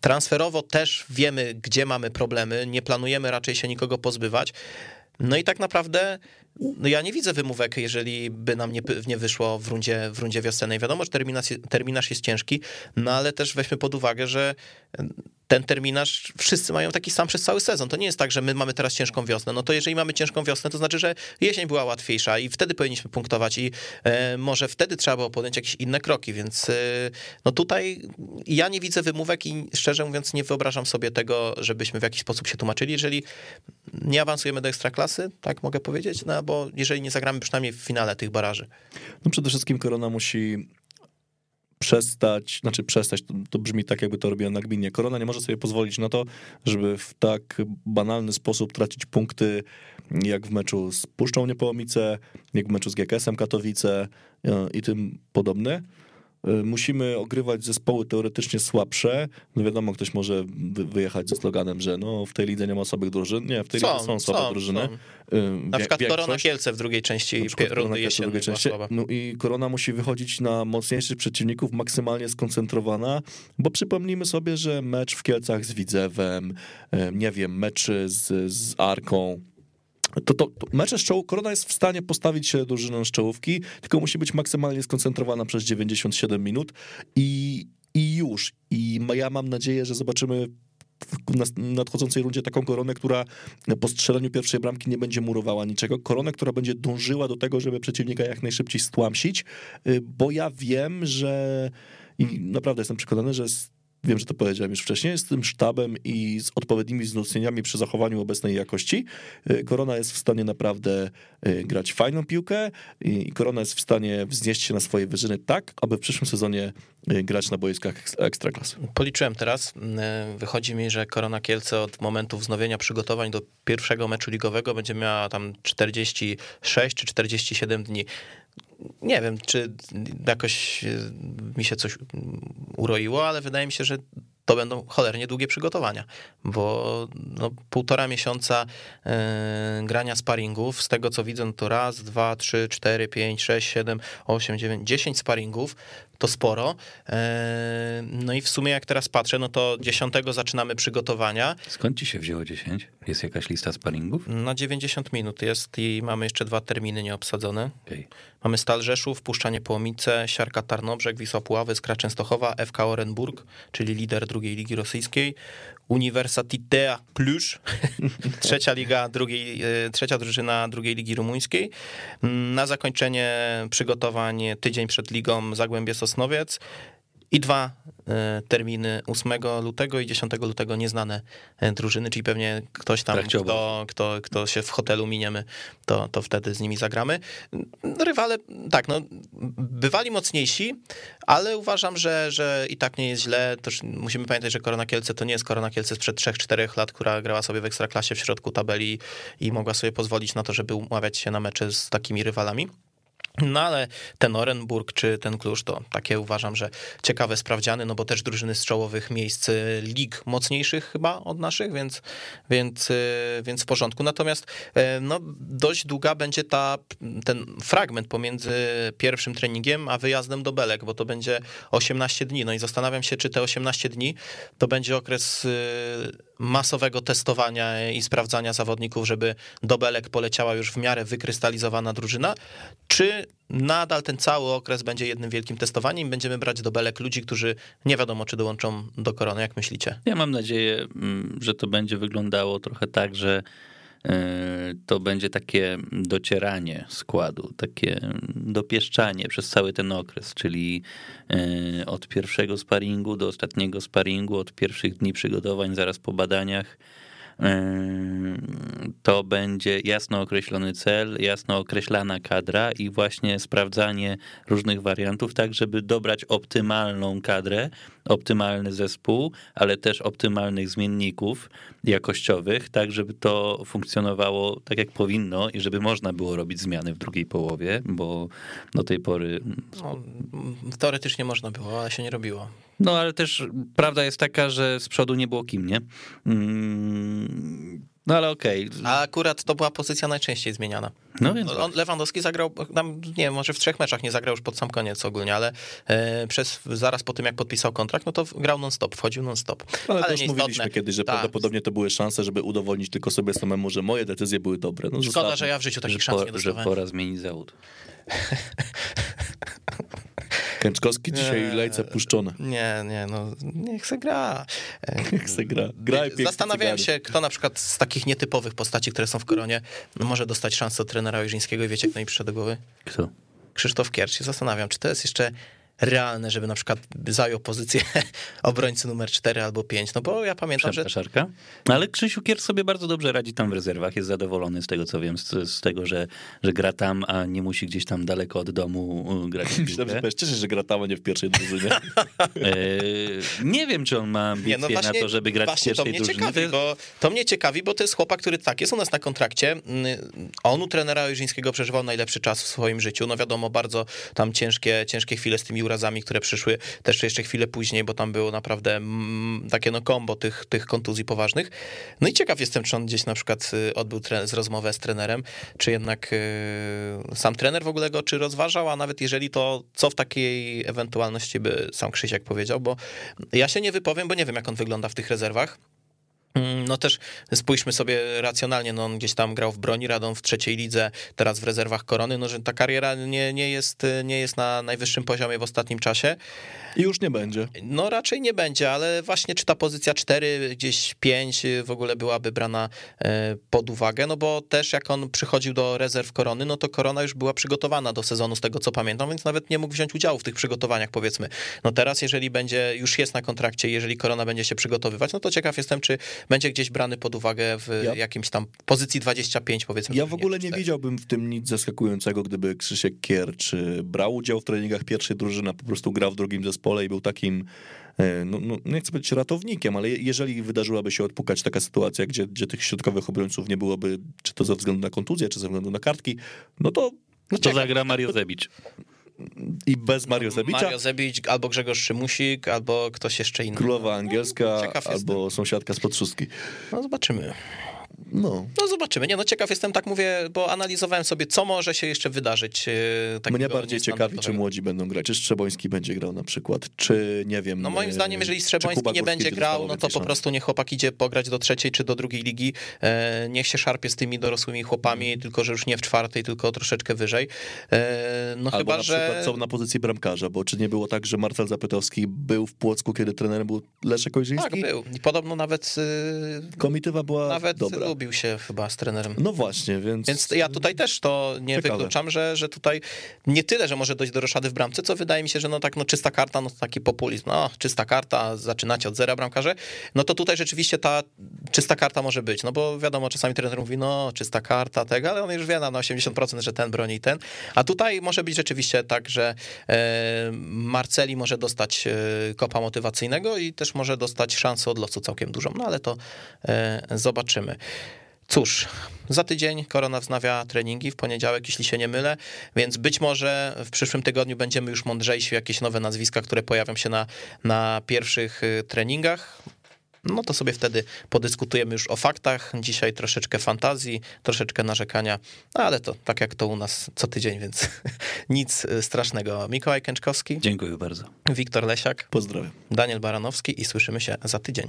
Transferowo też wiemy, gdzie mamy problemy, nie planujemy raczej się nikogo pozbywać. No i tak naprawdę no ja nie widzę wymówek, jeżeli by nam nie, nie wyszło w rundzie, w rundzie wiosennej. Wiadomo, że terminarz, jest ciężki, no ale też weźmy pod uwagę, że ten terminarz wszyscy mają taki sam przez cały sezon. To nie jest tak, że my mamy teraz ciężką wiosnę. No to jeżeli mamy ciężką wiosnę, to znaczy, że jesień była łatwiejsza i wtedy powinniśmy punktować i e, może wtedy trzeba było podjąć jakieś inne kroki, więc e, no tutaj ja nie widzę wymówek i szczerze mówiąc nie wyobrażam sobie tego, żebyśmy w jakiś sposób się tłumaczyli. Jeżeli nie awansujemy do ekstraklasy, tak mogę powiedzieć, no bo jeżeli nie zagramy przynajmniej w finale tych baraży. No przede wszystkim Korona musi przestać, znaczy przestać, to, to, brzmi tak, jakby to robiła gminie. Korona nie może sobie pozwolić na to, żeby w tak banalny sposób tracić punkty, jak w meczu z Puszczą Niepołomice, jak w meczu z GKS-em Katowice e, i tym podobne. Y, musimy ogrywać zespoły teoretycznie słabsze. No wiadomo, ktoś może wyjechać ze sloganem, że no w tej lidze nie ma słabych drużyn. Nie, w tej są, lidze są słabe są, drużyny. Są. Y, na przykład Większość. Korona Kielce w drugiej części rundy jesiennej części. No i Korona musi wychodzić na mocniejszych przeciwników, maksymalnie skoncentrowana, bo przypomnijmy sobie, że mecz w Kielcach z Widzewem, y, nie wiem, mecz z, z Arką, to, to, to mecze z czołu, Korona jest w stanie postawić się drużyną z czołówki, tylko musi być maksymalnie skoncentrowana przez 97 minut i, i już. I ja mam nadzieję, że zobaczymy w nadchodzącej rundzie taką koronę, która po strzeleniu pierwszej bramki nie będzie murowała niczego. Koronę, która będzie dążyła do tego, żeby przeciwnika jak najszybciej stłamsić, y, bo ja wiem, że i naprawdę jestem przekonany, że wiem, że to powiedziałem już wcześniej, z tym sztabem i z odpowiednimi wzmocnieniami przy zachowaniu obecnej jakości, y, Korona jest w stanie naprawdę y, grać fajną piłkę i Korona jest w stanie wznieść się na swoje wyżyny tak, aby w przyszłym sezonie y, grać na boiskach ekstraklasy. Policzyłem teraz, wychodzi mi, że Korona Kielce od momentu wznowienia przygotowań do pierwszego meczu ligowego będzie miała tam 46 czy 47 dni nie wiem, czy jakoś e, mi się coś uroiło, ale wydaje mi się, że to będą cholernie długie przygotowania, bo no, półtora miesiąca yy, grania sparingów, z tego co widzę, no to raz, dwa, trzy, cztery, pięć, sześć, siedem, osiem, dziewięć, dziesięć sparingów, to sporo. Yy, no i w sumie jak teraz patrzę, no to dziesiątego zaczynamy przygotowania. Skąd ci się wzięło 10? Jest jakaś lista sparingów? Na 90 minut jest i mamy jeszcze dwa terminy nieobsadzone. Okay. Mamy Stal Rzeszów, Puszczanie Połomice, Siarka Tarnobrzeg, Wisła Puławy, Skra Częstochowa, FK Orenburg, czyli lider drugiej ligi rosyjskiej, Uniwersytetea Cluj, trzecia liga drugiej, e, trzecia drużyna drugiej ligi rumuńskiej. Na zakończenie przygotowań tydzień przed ligą Zagłębie Sosnowiec i dwa e, terminy 8 lutego i 10 lutego nieznane e, drużyny, czyli pewnie ktoś tam, kto, kto, kto się w hotelu miniemy, to, to wtedy z nimi zagramy. Rywale, tak, no, bywali mocniejsi, ale uważam, że, że i tak nie jest źle. Też musimy pamiętać, że Korona Kielce to nie jest Korona Kielce sprzed 3-4 lat, która grała sobie w Ekstraklasie w środku tabeli i mogła sobie pozwolić na to, żeby umawiać się na mecze z takimi rywalami. No ale ten Orenburg czy ten Klucz to takie uważam, że ciekawe sprawdziany, no bo też drużyny z czołowych miejsc y, lig mocniejszych chyba od naszych, więc, więc, y, więc w porządku. Natomiast y, no, dość długa będzie ta, ten fragment pomiędzy pierwszym treningiem a wyjazdem do Belek, bo to będzie 18 dni. No i zastanawiam się, czy te 18 dni to będzie okres masowego testowania i sprawdzania zawodników, żeby do Belek poleciała już w miarę wykrystalizowana drużyna, czy nadal ten cały okres będzie jednym wielkim testowaniem i będziemy brać do Belek ludzi, którzy nie wiadomo, czy dołączą do korony, jak myślicie? Ja mam nadzieję, mm, że to będzie wyglądało trochę tak, że to będzie takie docieranie składu, takie dopieszczanie przez cały ten okres, czyli e, od pierwszego sparingu do ostatniego sparingu, od pierwszych dni przygotowań, zaraz po badaniach to będzie jasno określony cel, jasno określana kadra i właśnie sprawdzanie różnych wariantów, tak żeby dobrać optymalną kadrę, optymalny zespół, ale też optymalnych zmienników jakościowych, tak żeby to funkcjonowało tak jak powinno i żeby można było robić zmiany w drugiej połowie, bo do tej pory No, teoretycznie można było, ale się nie robiło. No ale też prawda jest taka, że z przodu nie było kim, nie? Mm, No ale okej. A akurat to była pozycja najczęściej zmieniana. No więc On, Lewandowski zagrał, tam, nie wiem, może w trzech meczach nie zagrał już pod sam koniec ogólnie, ale e, przez, zaraz po tym, jak podpisał kontrakt, no to grał non-stop, wchodził non-stop. Ale, też nieistotne. mówiliśmy kiedyś, że Tak. prawdopodobnie to były szanse, żeby udowodnić tylko sobie samemu, że moje decyzje były dobre. No, Szkoda, zostawmy. że ja w życiu takich że, szans nie po, że dostawałem. pora zmienić zawód. Kęczkowski dzisiaj Nie. lejce puszczone. Nie, nie, no niech se gra. Jak se gra. Gra i piękny Zastanawiałem się, kto na przykład z takich nietypowych postaci, które są w koronie, może dostać szansę od trenera Ojrzyńskiego i wiecie, kto mi przyszedł do głowy? Kto? Krzysztof Kiercz. Się Zastanawiam, czy to jest jeszcze realne, żeby na przykład zajął pozycję obrońcy numer 4 albo 5, no bo ja pamiętam, że? No, Ale Krzysiu Kier sobie bardzo dobrze radzi tam w rezerwach. Jest zadowolony z tego, co wiem, z, z tego, że, że gra tam, a nie musi gdzieś tam daleko od domu grać w piłkę. cieszę że gra tam, a nie w pierwszej drużynie. Eee, nie wiem, czy on ma ambicje Nie, no właśnie, na to, żeby grać w właśnie to pierwszej mnie drużynie. ciekawi, To jest- bo to mnie ciekawi, bo to jest chłopak, który tak jest u nas na kontrakcie. Mm, On u trenera Ojrzyńskiego przeżywał najlepszy czas w swoim życiu. No wiadomo, bardzo tam ciężkie, ciężkie chwile z tymi urazami, które przyszły też jeszcze chwilę później, bo tam było naprawdę mm, takie no kombo tych, tych kontuzji poważnych. No i ciekaw jestem, czy on gdzieś na przykład y, odbył z rozmowę z trenerem, czy jednak y, sam trener w ogóle go czy rozważał, a nawet jeżeli to, co w takiej ewentualności by sam Krzysiek powiedział, bo ja się nie wypowiem, bo nie wiem, jak on wygląda w tych rezerwach. Mm, No też spójrzmy sobie racjonalnie, no on gdzieś tam grał w broni Radon w trzeciej lidze, teraz w rezerwach Korony, no że ta kariera nie, nie, jest, nie jest na najwyższym poziomie w ostatnim czasie. I już nie będzie. No raczej nie będzie, ale właśnie czy ta pozycja 4, gdzieś 5 w ogóle byłaby brana e, pod uwagę, no bo też jak on przychodził do rezerw Korony, no to Korona już była przygotowana do sezonu, z tego co pamiętam, więc nawet nie mógł wziąć udziału w tych przygotowaniach, powiedzmy. No teraz, jeżeli będzie, już jest na kontrakcie, jeżeli Korona będzie się przygotowywać, no to ciekaw jestem, czy będzie gdzieś brany pod uwagę w Ja- jakimś tam pozycji 25, powiedzmy. Ja w ogóle nie cztery. widziałbym w tym nic zaskakującego, gdyby Krzysiek Kier czy brał udział w treningach pierwszej drużyny, a po prostu grał w drugim zespole i był takim, e, no, no nie chcę powiedzieć ratownikiem, ale je- jeżeli wydarzyłaby się odpukać taka sytuacja, gdzie, gdzie tych środkowych obrońców nie byłoby, czy to ze względu na kontuzję, czy ze względu na kartki, no to No To zagra Mario Zebicz. I bez Mario Zabicza, Mario Zebić, albo Grzegorz Szymusik, albo ktoś jeszcze inny. królowa angielska Ciekaw albo sąsiadka z podszustki. No zobaczymy. No, No zobaczymy. Nie, no ciekaw jestem, tak mówię, bo analizowałem sobie, co może się jeszcze wydarzyć. takiego mnie bardziej ciekawi, czy młodzi będą grać, czy Strzeboński będzie grał na przykład, czy nie wiem... No moim e, zdaniem, jeżeli Strzeboński nie będzie grał, no to po prostu niech chłopak idzie pograć do trzeciej czy do drugiej ligi. E, niech się szarpie z tymi dorosłymi chłopami, Mhm. tylko że już nie w czwartej, tylko troszeczkę wyżej. E, no Albo chyba, na że... przykład są na pozycji bramkarza, bo czy nie było tak, że Marcel Zapytowski był w Płocku, kiedy trenerem był Leszek Ojrzyński? Tak, był. I podobno nawet, Komitywa była nawet dobra. Lubił się chyba z trenerem. No właśnie, więc... Więc ja tutaj też to nie Ciekawe. wykluczam, że, że tutaj nie tyle, że może dojść do roszady w bramce, co wydaje mi się, że no tak, no czysta karta, no taki populizm, no czysta karta, zaczynacie od zera bramkarze, no to tutaj rzeczywiście ta czysta karta może być, no bo wiadomo, czasami trener mówi, no czysta karta tego, ale on już wie na na 80%, że ten broni ten, a tutaj może być rzeczywiście tak, że e, Marceli może dostać e, kopa motywacyjnego i też może dostać szansę od losu całkiem dużą, no ale to e, zobaczymy. Cóż, za tydzień Korona wznawia treningi w poniedziałek, jeśli się nie mylę, więc być może w przyszłym tygodniu będziemy już mądrzejsi, jakieś nowe nazwiska, które pojawią się na, na pierwszych y, treningach. No to sobie wtedy podyskutujemy już o faktach. Dzisiaj troszeczkę fantazji, troszeczkę narzekania, ale to tak jak to u nas co tydzień, więc nic y, strasznego. Mikołaj Kęczkowski, Dziękuję bardzo. Wiktor Lesiak, Pozdrawiam. Daniel Baranowski i słyszymy się za tydzień.